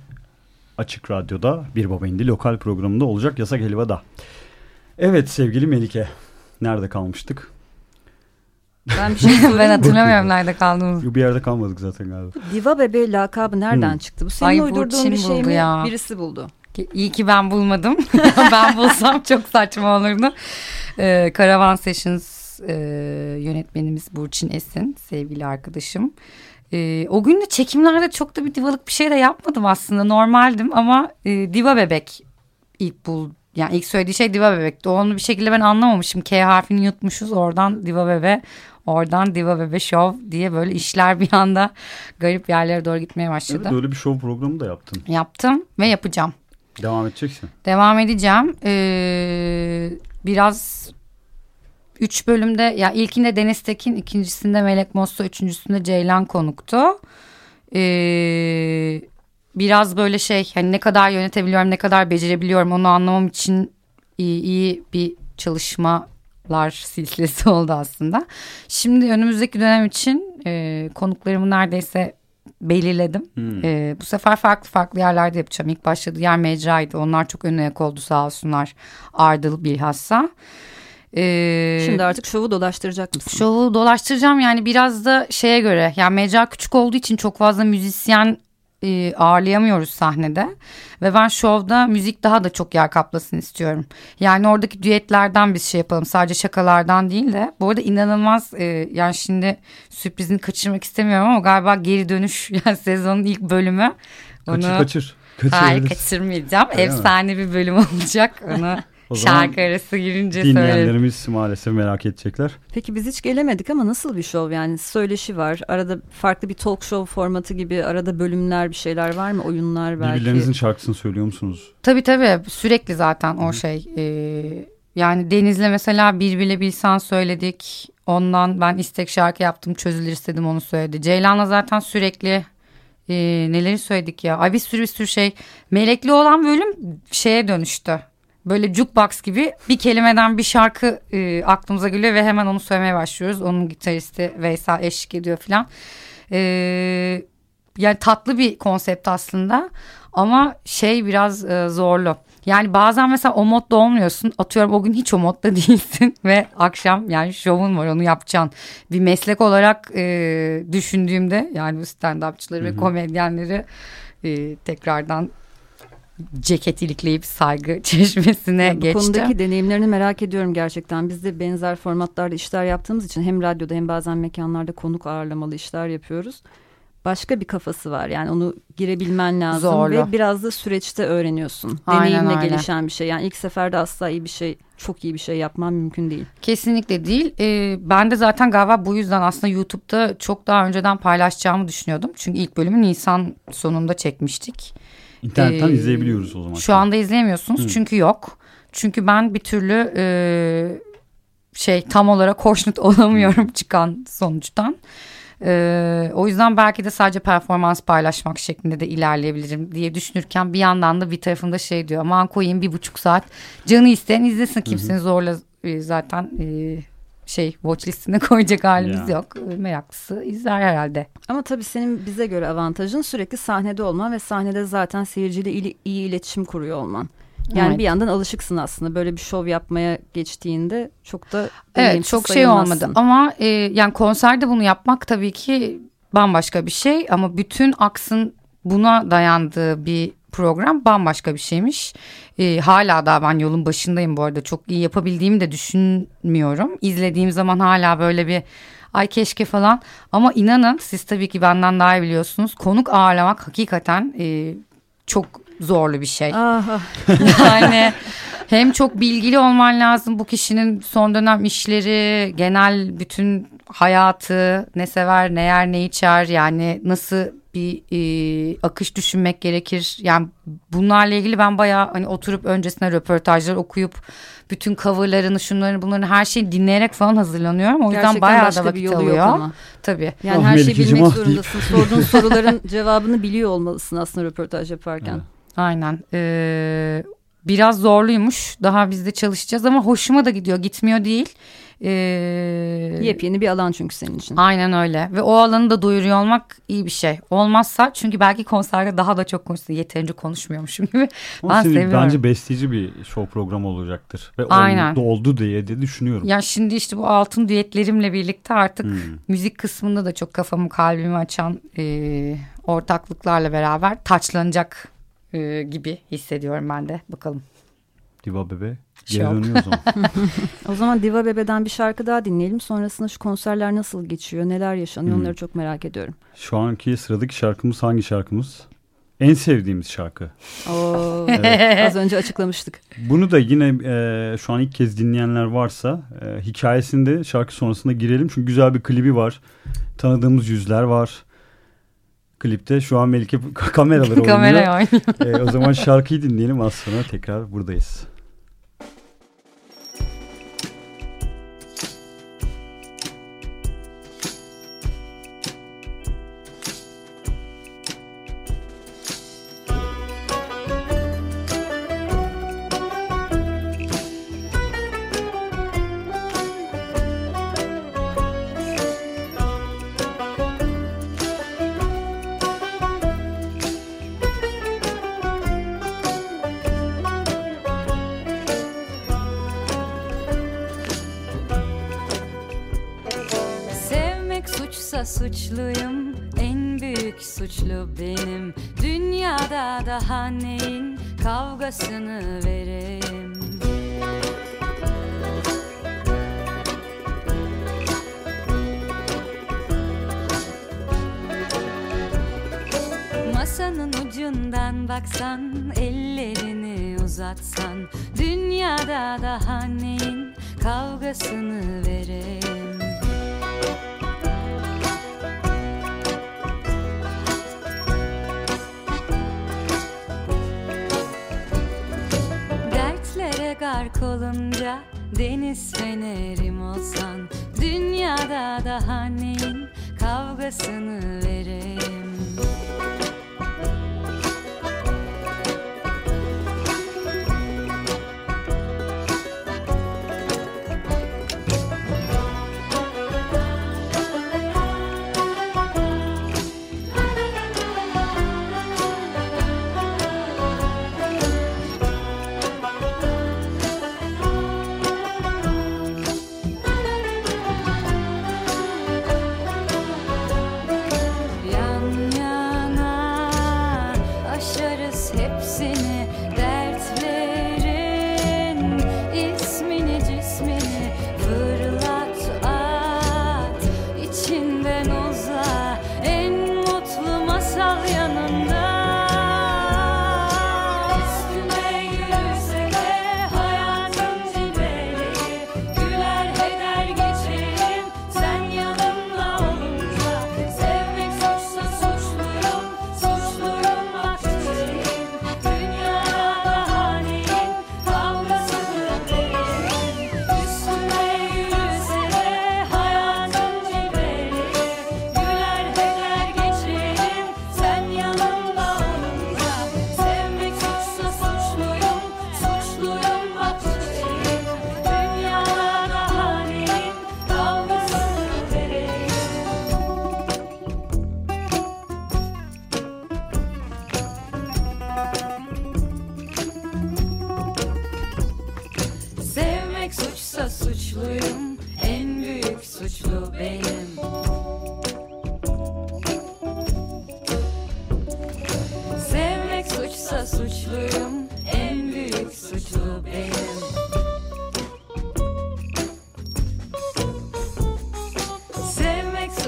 Açık Radyo'da Bir Baba İndi lokal programında olacak Yasak Helva'da. Evet sevgili Melike. Nerede kalmıştık? Ben bir şey ben hatırlamıyorum nerede kaldığımızı. Bir yerde kalmadık zaten galiba. Diva Bebe lakabı nereden Hmm. çıktı? Bu senin Ay, bu uydurduğun Çin bir şey mi? ya. Birisi buldu. İyi ki ben bulmadım. ben bulsam çok saçma olurdu. Ee, Caravan Sessions e, yönetmenimiz Burçin Esin sevgili arkadaşım. Ee, o gün de çekimlerde çok da bir divalık bir şey de yapmadım aslında normaldim ama e, diva bebek ilk bul yani ilk söylediği şey diva bebekti. Onu bir şekilde ben anlamamışım. K harfini yutmuşuz oradan diva bebe oradan diva bebe show diye böyle işler bir anda garip yerlere doğru gitmeye başladı. Evet öyle bir show programı da yaptın. Yaptım ve yapacağım. Devam edeceksin. Devam edeceğim. Ee, biraz üç bölümde ya ilkinde Deniz Tekin, ikincisinde Melek Mosso, üçüncüsünde Ceylan konuktu. Ee, biraz böyle şey hani ne kadar yönetebiliyorum, ne kadar becerebiliyorum onu anlamam için iyi, iyi bir çalışmalar silsilesi oldu aslında. Şimdi önümüzdeki dönem için e, konuklarımı neredeyse belirledim. Hmm. Ee, bu sefer farklı farklı yerlerde yapacağım. İlk başladığı yer mecraydı. Onlar çok ön ayak oldu sağ olsunlar. Ardıl bilhassa. Ee, Şimdi artık şovu dolaştıracak mısın? şovu dolaştıracağım yani biraz da şeye göre. Yani mecra küçük olduğu için çok fazla müzisyen e, ağırlayamıyoruz sahnede. Ve ben şovda müzik daha da çok yer kaplasın istiyorum. Yani oradaki düetlerden biz şey yapalım. Sadece şakalardan değil de. Bu arada inanılmaz e, yani şimdi sürprizini kaçırmak istemiyorum ama galiba geri dönüş yani sezonun ilk bölümü. Kaçır Onu- kaçır. Hayır Kaçırırız. kaçırmayacağım. Öyle mi? Efsane bir bölüm olacak. Onu O zaman şarkı arası girince söylerim. Dinleyenlerimiz maalesef merak edecekler. Peki biz hiç gelemedik ama nasıl bir şov yani? Söyleşi var. Arada farklı bir talk show formatı gibi arada bölümler bir şeyler var mı? Oyunlar belki. Birbirlerinizin şarkısını söylüyor musunuz? Tabii tabii sürekli zaten o şey. Ee, yani Deniz'le mesela bir bile bilsen söyledik. Ondan ben istek şarkı yaptım çözülür istedim onu söyledi. Ceylan'la zaten sürekli e, neleri söyledik ya. Ay bir sürü bir sürü şey. Melekli olan bölüm şeye dönüştü. Böyle jukebox gibi bir kelimeden bir şarkı e, aklımıza geliyor ve hemen onu söylemeye başlıyoruz. Onun gitaristi Veysel eşlik ediyor falan. Ee, yani tatlı bir konsept aslında ama şey biraz e, zorlu. Yani bazen mesela o modda olmuyorsun. Atıyorum o gün hiç o modda değilsin ve akşam yani şovun var onu yapacaksın. Bir meslek olarak e, düşündüğümde yani bu stand-upçıları ve komedyenleri e, tekrardan ceket ilikleyip saygı çeşmesine Ya bu geçtim. konudaki deneyimlerini merak ediyorum gerçekten. Biz de benzer formatlarda işler yaptığımız için hem radyoda hem bazen mekanlarda konuk ağırlamalı işler yapıyoruz. Başka bir kafası var. Yani onu girebilmen lazım Zorlu. ve biraz da süreçte öğreniyorsun. Aynen Deneyimle öyle. gelişen bir şey. Yani ilk seferde asla iyi bir şey, çok iyi bir şey yapman mümkün değil. Kesinlikle değil. Ee, ben de zaten galiba bu yüzden aslında YouTube'da çok daha önceden paylaşacağımı düşünüyordum. Çünkü ilk bölümü Nisan sonunda çekmiştik. İnternetten Ee, izleyebiliyoruz o zaman. Şu anda izleyemiyorsunuz Hı. çünkü yok. Çünkü ben bir türlü e, şey tam olarak hoşnut olamıyorum çıkan sonuçtan. E, o yüzden belki de sadece performans paylaşmak şeklinde de ilerleyebilirim diye düşünürken bir yandan da bir tarafında şey diyor aman koyayım bir buçuk saat canı isteyen izlesin kimsenin zorla e, zaten e, şey watch listine koyacak halimiz Ya. yok. Meraklısı izler herhalde. Ama tabii senin bize göre avantajın sürekli sahnede olman ve sahnede zaten seyirciyle iyi, iyi iletişim kuruyor olman. Yani Evet. bir yandan alışıksın aslında böyle bir şov yapmaya geçtiğinde çok da Evet çok şey sayılmazsın. olmadı ama e, yani konserde bunu yapmak tabii ki bambaşka bir şey ama bütün aksın buna dayandığı bir program bambaşka bir şeymiş. E, hala daha ben yolun başındayım bu arada çok iyi yapabildiğimi de düşünmüyorum. İzlediğim zaman hala böyle bir ay keşke falan ama inanın siz tabii ki benden daha iyi biliyorsunuz konuk ağırlamak hakikaten e, çok zorlu bir şey. Ah, ah. Yani hem çok bilgili olman lazım bu kişinin son dönem işleri, genel bütün hayatı, ne sever, ne yer, ne içer yani nasıl bir e, akış düşünmek gerekir. Yani bunlarla ilgili ben bayağı hani oturup öncesine röportajlar okuyup bütün coverlarını, şunlarını, bunların her şeyi dinleyerek falan hazırlanıyorum. O yüzden Gerçekten bayağı başka da vakit bir yolu alıyor. yok ama. Tabii. Yani Ah her şeyi bilmek ah deyip. zorundasın. Sorduğun soruların cevabını biliyor olmalısın aslında röportaj yaparken. Evet. Aynen. Ee, biraz zorluymuş. Daha biz de çalışacağız ama hoşuma da gidiyor. Gitmiyor değil. Ee, Yepyeni bir alan çünkü senin için. Aynen öyle ve o alanı da duyuruyor olmak iyi bir şey. Olmazsa çünkü belki konserde daha da çok konuşsun. Yeterince konuşmuyormuşum gibi. Ama ben seviyorum. Bence besleyici bir show programı olacaktır. Ve Aynen. oldu, oldu diye de düşünüyorum. Ya şimdi işte bu altın düetlerimle birlikte artık Hmm. müzik kısmında da çok kafamı kalbimi açan e, ortaklıklarla beraber taçlanacak e, gibi hissediyorum ben de. Bakalım. Diva Bebe geri Şok. dönüyor o zaman. O zaman Diva Bebe'den bir şarkı daha dinleyelim. Sonrasında şu konserler nasıl geçiyor, neler yaşanıyor Hmm. onları çok merak ediyorum. Şu anki sıradaki şarkımız hangi şarkımız? En sevdiğimiz şarkı. Oo, az önce açıklamıştık. Bunu da yine e, şu an ilk kez dinleyenler varsa e, hikayesinde şarkı sonrasında girelim. Çünkü güzel bir klibi var. Tanıdığımız yüzler var. Klipte şu an Melike kameraları oynuyor. Kameraya oynuyor. E, o zaman şarkıyı dinleyelim az sonra tekrar buradayız.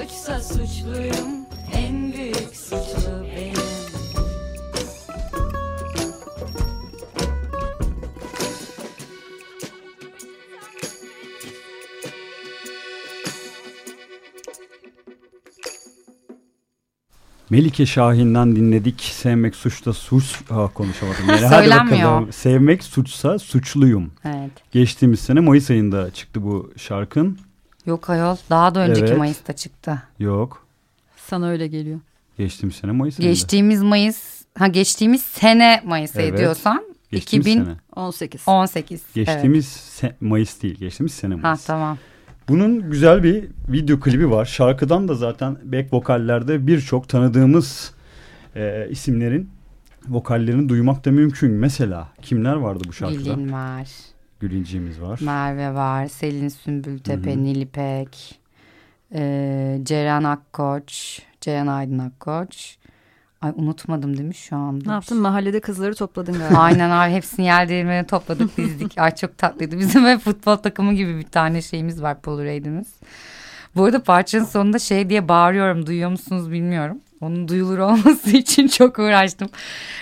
Suçsa suçluyum En büyük suçlu benim Melike Şahin'den dinledik. Sevmek suçta suç... Ha, konuşamadım. Yani hadi bakalım. Sevmek suçsa suçluyum. Evet. Geçtiğimiz sene Mayıs ayında çıktı bu şarkın. Yok ayol daha da önceki Evet. Mayıs'ta çıktı. Yok. Sana öyle geliyor. Geçtiğimiz sene Mayıs ayında. Geçtiğimiz Mayıs ha geçtiğimiz sene Mayıs Evet. ediyorsan Geçtiğimiz 2018. sene. 18. Geçtiğimiz se- Mayıs değil. Geçtiğimiz sene Evet. Ha Mayıs. tamam. Bunun güzel bir video klibi var. Şarkıdan da zaten back vokallerde birçok tanıdığımız e, isimlerin vokallerini duymak da mümkün. Mesela kimler vardı bu şarkıda? Bilin var. Gülünciğimiz var. Merve var. Selin Sümbültepe, Hı hı. Nilipek. E, Ceren Akkoç. Ceren Aydın Akkoç. Ay unutmadım değil mi şu anda? Ne yaptın? Mahallede kızları topladın galiba. Aynen abi hepsini yer değirmene topladık dizdik. Ay çok tatlıydı. Bizim böyle futbol takımı gibi bir tane şeyimiz var Polaroid'imiz. Bu arada parçanın sonunda şey diye bağırıyorum duyuyor musunuz bilmiyorum. Onun duyulur olması için çok uğraştım.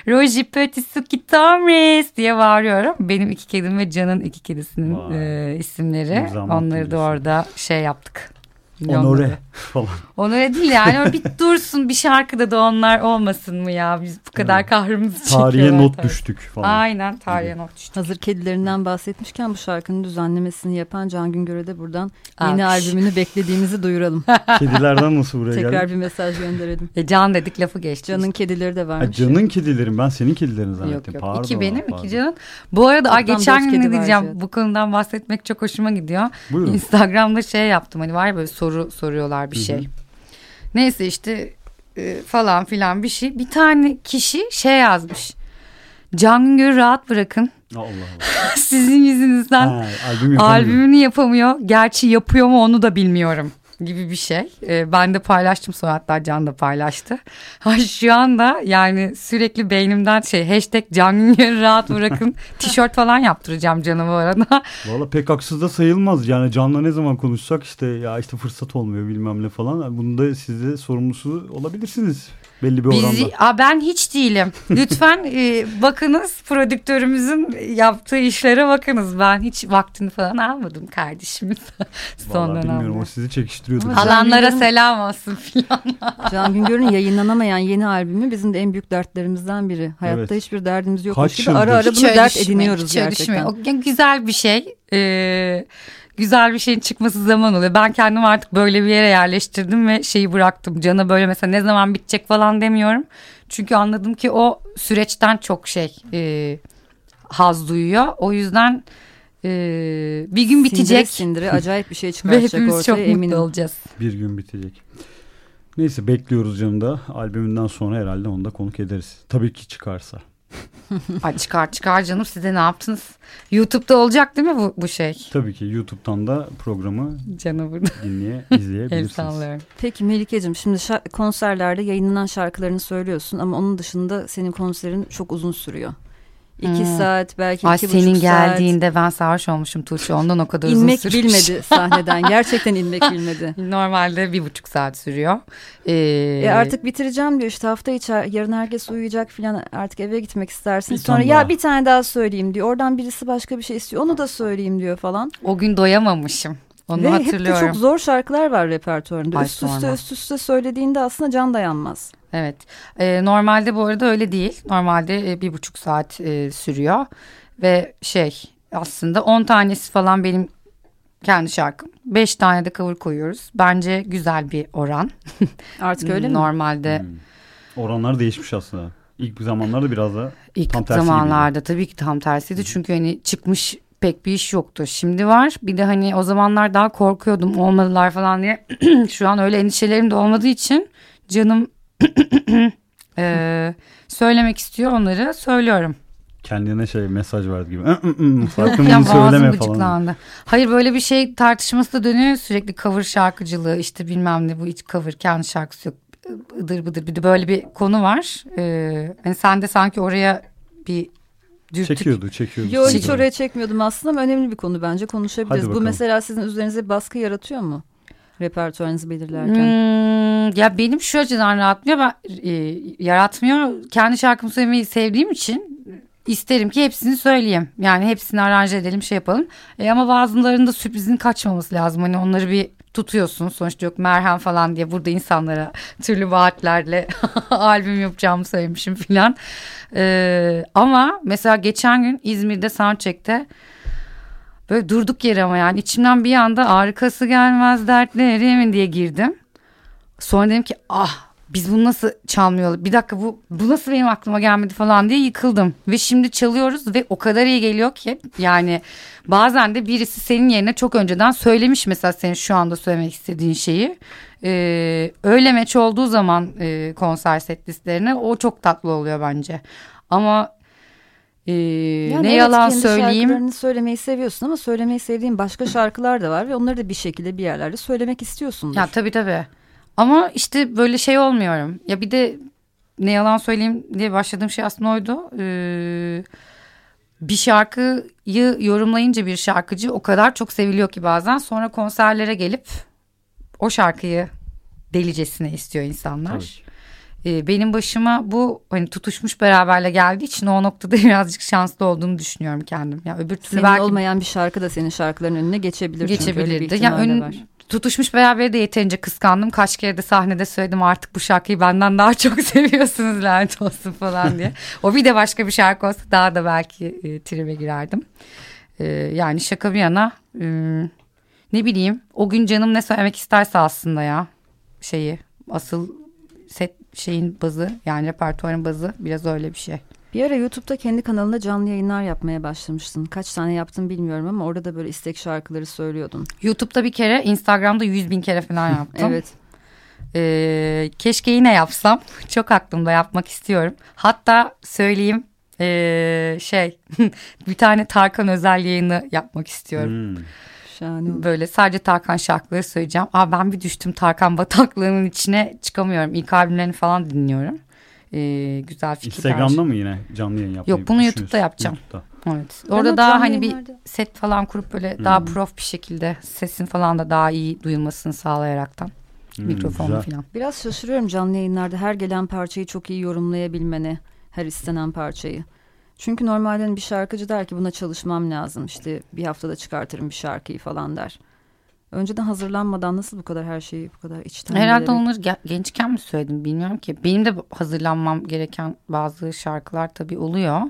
Roji Petit Suki Tomris diye bağırıyorum. Benim iki kedim ve Can'ın iki kedisinin Vay. e, isimleri. Onları da orada şey yaptık. Onore falan. Onore değil yani. Bir dursun bir şarkıda da onlar olmasın mı ya? Biz bu kadar kahrımızı çekiyorlar. Tarihe not tabii. düştük falan. Aynen tarihe not düştük. Hazır kedilerinden bahsetmişken bu şarkının düzenlemesini yapan Can Güngör'e de buradan yeni Alkış. albümünü beklediğimizi duyuralım. Kedilerden nasıl buraya Tekrar geldik? bir mesaj gönderelim. E can dedik lafı geçti. Can'ın kedileri de Ha, varmış. canın kedilerin ben senin kedilerin işte. zannettim. Yok yok. Pardon, iki benim pardon. iki canın. Bu arada ay geçen ne diyeceğim bu konudan bahsetmek çok hoşuma gidiyor. Buyurun. Instagram'da şey yaptım hani var ya böyle soru soruyorlar bir şey. Neyse işte e, falan filan bir şey. Bir tane kişi şey yazmış. Can Güngör'ü rahat bırakın. Allah Allah. Sizin yüzünüzden Ha, albüm. Albümünü yapamıyor. Gerçi yapıyor mu onu da bilmiyorum gibi bir şey. Ee, ben de paylaştım sonra hatta Can da paylaştı. Ha, şu anda yani sürekli beynimden şey hashtag Can rahat bırakın tişört falan yaptıracağım Can'a bu arada. Valla pek haksız da sayılmaz. Yani Can'la ne zaman konuşsak işte ya işte fırsat olmuyor bilmem ne falan. Bunda siz de sorumlusu olabilirsiniz belli bir oranda. Bizi, Aa, ben hiç değilim. Lütfen e, bakınız prodüktörümüzün yaptığı işlere bakınız. Ben hiç vaktini falan almadım kardeşimiz son Vallahi bilmiyorum o sizi çekiştiriyordu. Alanlara selam olsun filan. Can Güngör'ün yayınlanamayan yeni albümü bizim de en büyük dertlerimizden biri. Hayatta Evet. hiçbir derdimiz yokmuş Kaç gibi ara ara bunu dert ediniyoruz gerçekten. O güzel bir şey. Ee, güzel bir şeyin çıkması zaman oluyor. Ben kendimi artık böyle bir yere yerleştirdim ve şeyi bıraktım. Cana böyle mesela ne zaman bitecek falan demiyorum. Çünkü anladım ki o süreçten çok şey e, haz duyuyor. O yüzden e, bir gün bitecek Sindire sindire acayip bir şey ve çıkartacak hepimiz ortaya çok eminim. mutlu olacağız. Bir gün bitecek. Neyse bekliyoruz canım da. Albümünden sonra herhalde onu da konuk ederiz. Tabii ki çıkarsa. Ay çıkar çıkar canım size ne yaptınız? YouTube'da olacak değil mi bu, bu şey? Tabii ki YouTube'dan da programı Canı burada. dinleye, El izleyebilirsiniz. sallıyorum. Peki Melike'cim şimdi konserlerde yayınlanan şarkılarını söylüyorsun ama onun dışında senin konserin çok uzun sürüyor. İki Hmm. saat belki Ay iki senin buçuk saat. geldiğinde ben sarhoş olmuşum Tuğçe ondan o kadar uzun İnmek sürmüş. bilmedi sahneden. Gerçekten inmek bilmedi. Normalde bir buçuk saat sürüyor. Ee, E artık bitireceğim diyor işte hafta içi yarın herkes uyuyacak filan artık eve gitmek istersin. Bir Sonra ya bir tane daha söyleyeyim diyor. Oradan birisi başka bir şey istiyor. Onu da söyleyeyim diyor falan. o gün doyamamışım. Onu Ve hep de hatırlıyorum. çok zor şarkılar var repertuarında. Ay, üst üste üst üste söylediğinde aslında can dayanmaz. Evet. Ee, normalde bu arada öyle değil. Normalde e, bir buçuk saat e, sürüyor. Ve şey aslında 10 tanesi falan benim kendi şarkım. 5 tane de cover koyuyoruz. Bence güzel bir oran. Artık öyle mi? Normalde Hmm. Oranlar değişmiş aslında. İlk zamanlarda biraz da İlk Tam tersi zamanlarda tabii ki tam tersiydi. Çünkü hani çıkmış pek bir iş yoktu. Şimdi var. Bir de hani o zamanlar daha korkuyordum olmadılar falan diye. Şu an öyle endişelerim de olmadığı için canım eee, söylemek istiyor onları söylüyorum. kendine şey mesaj verdi gibi. Sakın bunu söyleme falan. Hayır böyle bir şey tartışması da dönüyor sürekli cover şarkıcılığı işte bilmem ne bu hiç cover kendi şarkısı yok. Idır bıdır bir de böyle bir konu var. Ee, hani sen de sanki oraya bir dürtük Çekiyordu çekiyordu. Yo hiç oraya çekmiyordum aslında ama önemli bir konu bence konuşabiliriz. Bu mesela sizin üzerinize baskı yaratıyor mu? Repertuarınızı belirlerken. Hmm, ya benim şu açıdan rahatmıyor. Ben, e, yaratmıyor. Kendi şarkımı söylemeyi sevdiğim için isterim ki hepsini söyleyeyim. Yani hepsini aranje edelim şey yapalım. E, ama bazılarında sürprizin kaçmaması lazım. Hani onları bir tutuyorsun. Sonuçta yok merhem falan diye burada insanlara türlü vaatlerle albüm yapacağımı söylemişim filan. E, ama mesela geçen gün İzmir'de soundcheck'te Böyle durduk yere ama yani içimden bir anda arkası gelmez dertlerimin diye girdim. Sonra dedim ki ah biz bunu nasıl çalmıyor? Bir dakika bu bu nasıl benim aklıma gelmedi falan diye yıkıldım. Ve şimdi çalıyoruz ve o kadar iyi geliyor ki yani bazen de birisi senin yerine çok önceden söylemiş mesela senin şu anda söylemek istediğin şeyi. Ee, öyle meç olduğu zaman e, konser set o çok tatlı oluyor bence. Ama e, Yani ne evet, yalan kendi söyleyeyim. şarkılarını söylemeyi seviyorsun ama söylemeyi sevdiğin başka şarkılar da var ve onları da bir şekilde bir yerlerde söylemek istiyorsundur. Ya tabii tabii. Ama işte böyle şey olmuyorum. Ya bir de ne yalan söyleyeyim diye başladığım şey aslında oydu. Ee, bir şarkıyı yorumlayınca bir şarkıcı o kadar çok seviliyor ki bazen sonra konserlere gelip o şarkıyı delicesine istiyor insanlar. Ee, benim başıma bu hani tutuşmuş beraberle geldiği için o noktada birazcık şanslı olduğumu düşünüyorum kendim. Ya öbür türlü Senin belki olmayan bir şarkı da senin şarkıların önüne geçebilir. geçebilirdi. Ya de ön, var. tutuşmuş beraber de yeterince kıskandım. Kaç kere de sahnede söyledim artık bu şarkıyı benden daha çok seviyorsunuz lanet olsun falan diye. o bir de başka bir şarkı olsa daha da belki e, tribe girerdim. E, yani şaka bir yana e, ne bileyim o gün canım ne söylemek isterse aslında ya şeyi asıl set şeyin bazı yani repertuarın bazı biraz öyle bir şey. Bir ara YouTube'da kendi kanalında canlı yayınlar yapmaya başlamıştın. Kaç tane yaptın bilmiyorum ama orada da böyle istek şarkıları söylüyordun. YouTube'da bir kere Instagram'da yüz bin kere falan yaptım. Evet. Ee, keşke yine yapsam. Çok aklımda yapmak istiyorum. Hatta söyleyeyim ee, şey bir tane Tarkan özel yayını yapmak istiyorum. Hmm. Şahane. Böyle sadece Tarkan şarkıları söyleyeceğim. Aa, ben bir düştüm Tarkan bataklığının içine çıkamıyorum. İlk albümlerini falan dinliyorum. Ee, güzel fikirler. Instagram'da mı yine canlı yayın yapmayı Yok, bunu? YouTube'da yapacağım. YouTube'da. Evet. Ben Orada o daha hani bir yayınlarda- set falan kurup böyle daha Hmm. prof bir şekilde sesin falan da daha iyi duyulmasını sağlayaraktan. Hmm, Mikrofonla güzel. falan. Biraz şaşırıyorum canlı yayınlarda her gelen parçayı çok iyi yorumlayabilmene. Her istenen parçayı. Çünkü normalde hani bir şarkıcı der ki buna çalışmam lazım. İşte bir haftada çıkartırım bir şarkıyı falan der. Önceden hazırlanmadan nasıl bu kadar her şeyi bu kadar içten Herhalde onları ge- gençken mi söyledim bilmiyorum ki. Benim de hazırlanmam gereken bazı şarkılar tabii oluyor.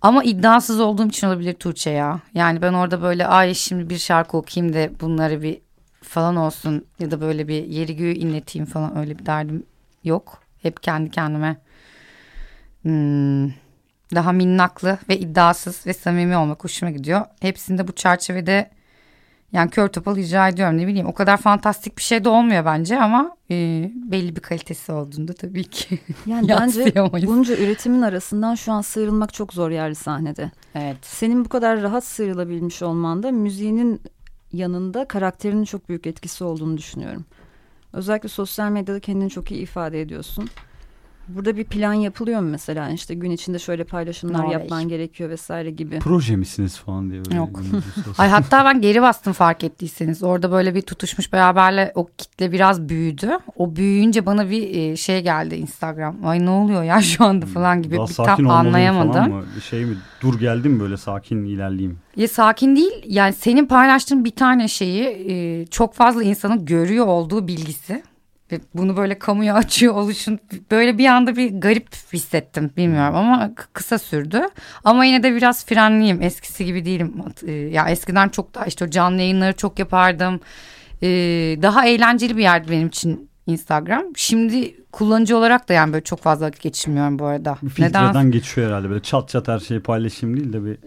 Ama iddiasız olduğum için olabilir Tuğçe ya. Yani ben orada böyle ay şimdi bir şarkı okuyayım da bunları bir falan olsun ya da böyle bir yeri göğü inleteyim falan öyle bir derdim yok. Hep kendi kendime hmm, daha minnaklı ve iddiasız ve samimi olmak hoşuma gidiyor. Hepsinde bu çerçevede yani kör topal icra ediyorum ne bileyim o kadar fantastik bir şey de olmuyor bence ama e, belli bir kalitesi olduğunda tabii ki. Yani bence bunca üretimin arasından şu an sıyrılmak çok zor yerli sahnede. Evet. Senin bu kadar rahat sıyrılabilmiş olman da müziğinin yanında karakterinin çok büyük etkisi olduğunu düşünüyorum. Özellikle sosyal medyada kendini çok iyi ifade ediyorsun. Burada bir plan yapılıyor mu mesela işte gün içinde şöyle paylaşımlar Norveç. yapman gerekiyor vesaire gibi. Proje misiniz falan diye. Böyle Yok. Ay hatta ben geri bastım fark ettiyseniz. Orada böyle bir tutuşmuş beraberle o kitle biraz büyüdü. O büyüyünce bana bir e, şey geldi Instagram. Ay ne oluyor ya şu anda falan gibi Daha bir sakin tam anlayamadım. falan mı? Bir şey mi? Dur geldim böyle sakin ilerleyeyim. Ya sakin değil yani senin paylaştığın bir tane şeyi e, çok fazla insanın görüyor olduğu bilgisi. Ve bunu böyle kamuya açıyor oluşun böyle bir anda bir garip hissettim bilmiyorum ama kısa sürdü. Ama yine de biraz frenliyim eskisi gibi değilim. E, ya eskiden çok daha işte o canlı yayınları çok yapardım. E, daha eğlenceli bir yerdi benim için Instagram. Şimdi kullanıcı olarak da yani böyle çok fazla vakit geçirmiyorum bu arada. Filtreden geçiyor herhalde böyle çat çat her şeyi paylaşayım değil de bir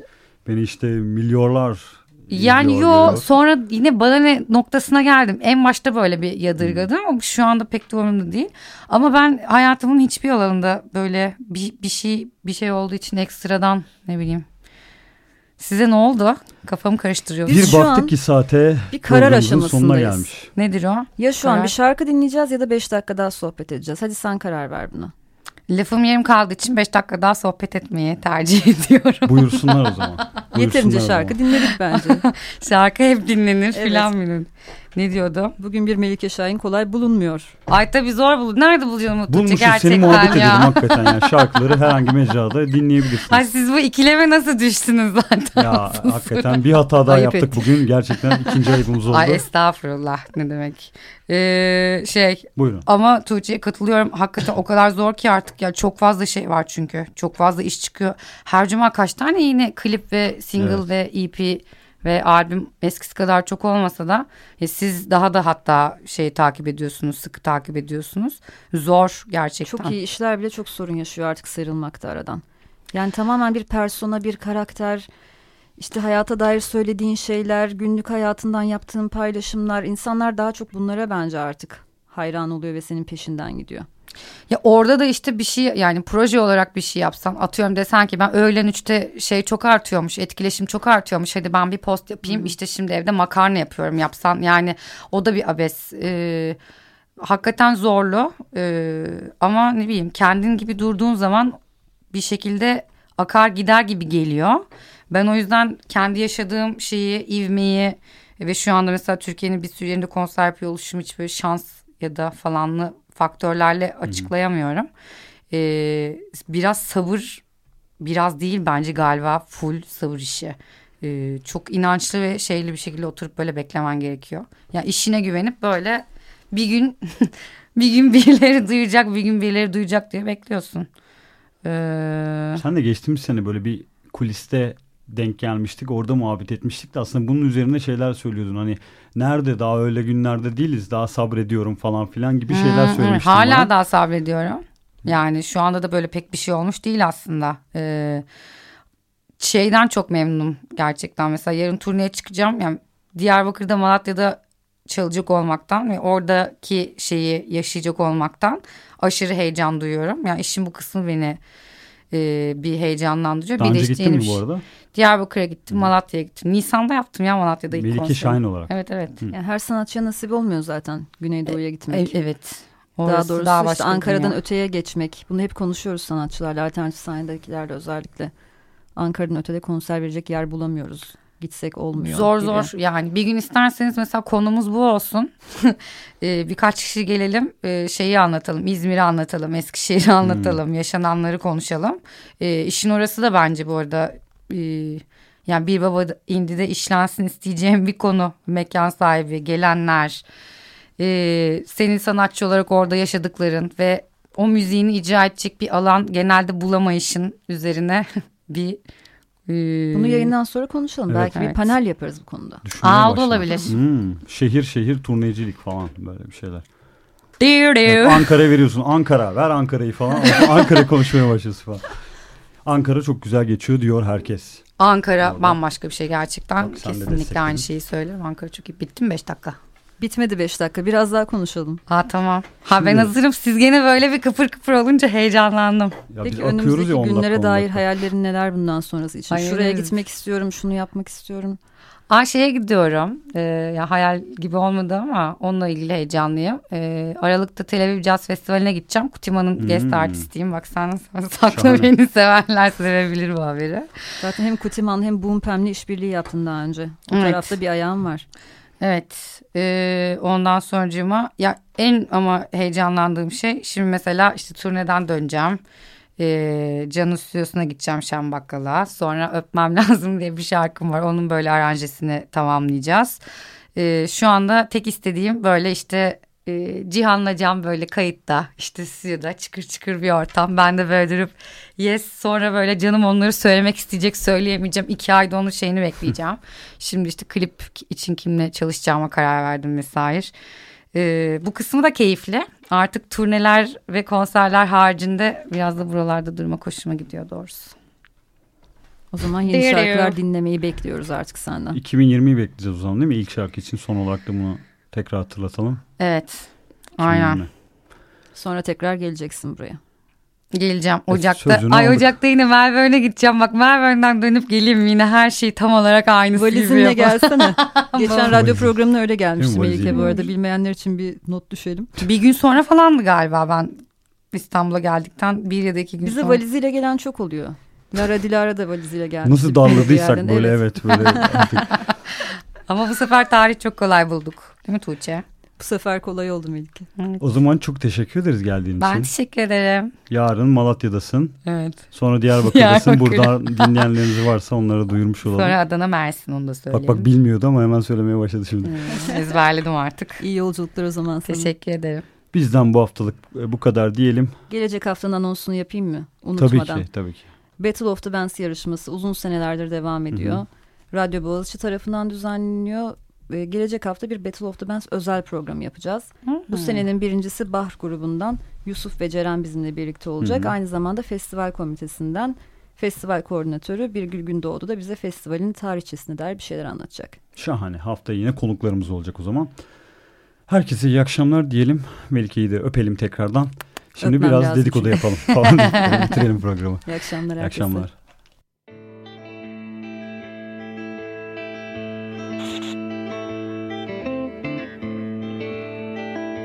beni işte milyonlar Yani yo görüyor. sonra yine bana ne noktasına geldim. En başta böyle bir yadırgadım ama şu anda pek de umurumda değil. Ama ben hayatımın hiçbir alanında böyle bir, bir şey bir şey olduğu için ekstradan ne bileyim. Size ne oldu? Kafamı karıştırıyor. Bir şu baktık an ki saate bir karar aşamasındayız. gelmiş. Nedir o? Ya şu an Karar. bir şarkı dinleyeceğiz ya da beş dakika daha sohbet edeceğiz. Hadi sen karar ver buna. Lafım yarım kaldığı için 5 dakika daha sohbet etmeyi tercih ediyorum. Buyursunlar o zaman. Yeterince Buyursunlar o şarkı zaman. dinledik bence. Şarkı hep dinlenir Evet. filan benim. Ne diyordu? Bugün bir Melike Şahin kolay bulunmuyor. Ay tabii zor bulur. Nerede bulacağım o Tuğçe Bulmuşuz seni gerçekten muhabbet edelim ya. hakikaten yani şarkıları herhangi mecrada dinleyebilirsiniz. Ay siz bu ikileme nasıl düştünüz zaten? ya hakikaten bir hata daha Ayıp yaptık ettik. bugün. Gerçekten ikinci ayıbımız oldu. Ay estağfurullah ne demek. Ee, şey Buyurun. ama Tuğçe'ye katılıyorum. Hakikaten o kadar zor ki artık ya çok fazla şey var çünkü. Çok fazla iş çıkıyor. Her cuma kaç tane yine klip ve single Evet. ve EP Ve albüm eskisi kadar çok olmasa da e, siz daha da hatta şey takip ediyorsunuz, sıkı takip ediyorsunuz. Zor gerçekten. Çok iyi işler bile çok sorun yaşıyor artık sıyrılmakta aradan. Yani tamamen bir persona, bir karakter, işte hayata dair söylediğin şeyler, günlük hayatından yaptığın paylaşımlar. insanlar daha çok bunlara bence artık hayran oluyor ve senin peşinden gidiyor. Ya orada da işte bir şey yani proje olarak bir şey yapsan atıyorum desen ki ben öğlen üçte şey çok artıyormuş etkileşim çok artıyormuş hadi ben bir post yapayım işte şimdi evde makarna yapıyorum yapsan. Yani o da bir abes. Ee, hakikaten zorlu. Ee, ama ne bileyim kendin gibi durduğun zaman bir şekilde akar gider gibi geliyor. Ben o yüzden kendi yaşadığım şeyi ivmeyi ve şu anda mesela Türkiye'nin bir sürü yerinde konser yapıyor oluşum hiç böyle şans ya da falanlı faktörlerle açıklayamıyorum. Ee, biraz sabır biraz değil bence galiba full sabır işi. Ee, çok inançlı ve şeyli bir şekilde oturup böyle beklemen gerekiyor. Ya yani işine güvenip böyle bir gün bir gün birileri duyacak bir gün birileri duyacak diye bekliyorsun. Ee, Sen de geçtiğimiz sene böyle bir kuliste denk gelmiştik. Orada muhabbet etmiştik de aslında bunun üzerine şeyler söylüyordun. Hani nerede daha öyle günlerde değiliz. Daha sabrediyorum falan filan gibi şeyler Hmm, evet, söylemiştin hala bana. daha sabrediyorum. Yani şu anda da böyle pek bir şey olmuş değil aslında. Ee, şeyden çok memnunum gerçekten. Mesela yarın turneye çıkacağım. Yani Diyarbakır'da Malatya'da çalacak olmaktan ve oradaki şeyi yaşayacak olmaktan aşırı heyecan duyuyorum. Yani işin bu kısmı beni e, bir heyecanlandırıyor. Daha bir de önce işte gittin mi bu arada? Diyarbakır'a gittim, Malatya'ya gittim. Nisan'da yaptım ya Malatya'da ilk Melike konserimi. Şahin olarak. Evet evet. Yani her sanatçıya nasip olmuyor zaten Güneydoğu'ya E- gitmek. evet. Daha Orası doğrusu daha işte Ankara'dan dünya. öteye geçmek. Bunu hep konuşuyoruz sanatçılarla, alternatif sahnedekilerle özellikle. Ankara'dan ötede konser verecek yer bulamıyoruz. Gitsek olmuyor. Zor gibi. zor yani bir gün isterseniz mesela konumuz bu olsun. Ee, birkaç kişi gelelim ee, şeyi anlatalım İzmir'i anlatalım Eskişehir'i anlatalım yaşananları konuşalım. Ee, işin orası da bence bu arada yani bir baba indide işlensin isteyeceğim bir konu mekan sahibi gelenler ee, senin sanatçı olarak orada yaşadıkların ve o müziğini icra edecek bir alan genelde bulamayışın üzerine bir ee, Bunu yayından sonra konuşalım. Evet. Belki bir Evet. panel yaparız bu konuda. Düşünmeye Aa, o da olabilir. Hmm, şehir şehir turnecilik falan böyle bir şeyler. Evet, Ankara'ya veriyorsun. Ankara ver Ankara'yı falan. Ankara konuşmaya başlıyorsun falan. Ankara çok güzel geçiyor diyor herkes. Ankara Orada. bambaşka bir şey gerçekten. Bak Kesinlikle aynı şeyi söylerim. Ankara çok iyi. Bitti mi 5 dakika? Bitmedi beş dakika. Biraz daha konuşalım. Ha tamam. Ha ben Şimdi- hazırım. Siz gene böyle bir kıpır kıpır olunca heyecanlandım. Ya Peki önümüzdeki ya 10 dakika, günlere 10 dair dakika. hayallerin neler bundan sonrası için? Hayır, Şuraya evet. gitmek istiyorum, şunu yapmak istiyorum. Aa şeye gidiyorum. Ee, ya hayal gibi olmadı ama onunla ilgili heyecanlıyım. Ee, Aralık'ta Tel Aviv Jazz Festivali'ne gideceğim. Kutiman'ın guest Hmm. artistiyim. Bak sen sakla Şahane. beni severler sevebilir bu haberi. Zaten hem Kutiman hem Boom Pam'le işbirliği yaptın daha önce. O Evet. tarafta bir ayağım var. Evet. Ee, ondan sonracığıma ya en ama heyecanlandığım şey şimdi mesela işte turneden döneceğim. Ee, Can'ın stüdyosuna gideceğim Şembakkal'a. Sonra Öpmem Lazım diye bir şarkım var. Onun böyle aranjesini tamamlayacağız. Ee, şu anda tek istediğim böyle işte e, Cihan'la Can böyle kayıtta işte stüdyoda çıkır çıkır bir ortam. Ben de böyle durup yes sonra böyle canım onları söylemek isteyecek söyleyemeyeceğim. İki ayda onun şeyini bekleyeceğim. Şimdi işte klip için kimle çalışacağıma karar verdim vesaire. Ee, bu kısmı da keyifli. Artık turneler ve konserler haricinde biraz da buralarda durmak hoşuma gidiyor doğrusu. O zaman yeni Diyor. şarkılar dinlemeyi bekliyoruz artık senden. 2020'yi bekleyeceğiz o zaman değil mi? İlk şarkı için son olarak da bunu tekrar hatırlatalım. Evet. Aynen. 2020. Sonra tekrar geleceksin buraya. Geleceğim Evet, Ocak'ta. sözünü Ay aldık. Ocak'ta yine Melbourne'e gideceğim. Bak Melbourne'den dönüp geleyim yine her şey tam olarak aynısı gibi Valizinle gelsene. Geçen radyo programına öyle gelmişti Melike bu arada. Bilmeyenler için bir not düşelim. Bir gün sonra falandı galiba ben İstanbul'a geldikten bir ya da iki gün Bize sonra. valiziyle gelen çok oluyor. Lara Dilara da valiziyle gelmişti. Nasıl darladıysak böyle evet, böyle artık Ama bu sefer tarih çok kolay bulduk. Değil mi Tuğçe? Bu sefer kolay oldu Melike. O zaman çok teşekkür ederiz geldiğin Ben için. teşekkür ederim. Yarın Malatya'dasın. Evet. Sonra Diyarbakır'dasın. Diyarbakır. Buradan dinleyenleriniz varsa onlara duyurmuş olalım. Sonra Adana Mersin onu da bak söyleyelim. bak bilmiyordu ama hemen söylemeye başladı şimdi. Hmm, ezberledim artık. İyi yolculuklar o zaman sana. Teşekkür ederim. Bizden bu haftalık e, bu kadar diyelim. Gelecek haftanın anonsunu yapayım mı? Tabii Unutmadan. ki, tabii ki. Battle of the Bands yarışması uzun senelerdir devam ediyor. Radyo Boğaziçi tarafından düzenleniyor. Ee, gelecek hafta bir Battle of the Bands özel programı yapacağız. Bu senenin birincisi Bah grubundan Yusuf ve Ceren bizimle birlikte olacak. Hı hı. Aynı zamanda festival komitesinden festival koordinatörü Birgül Gündoğdu da bize festivalin tarihçesine dair bir şeyler anlatacak. Şahane. Hafta yine konuklarımız olacak o zaman. Herkese iyi akşamlar diyelim. Melike'yi de öpelim tekrardan. Şimdi Öpmem biraz lazım dedikodu çünkü. yapalım falan. Bitirelim programı. İyi akşamlar İyi herkese. akşamlar.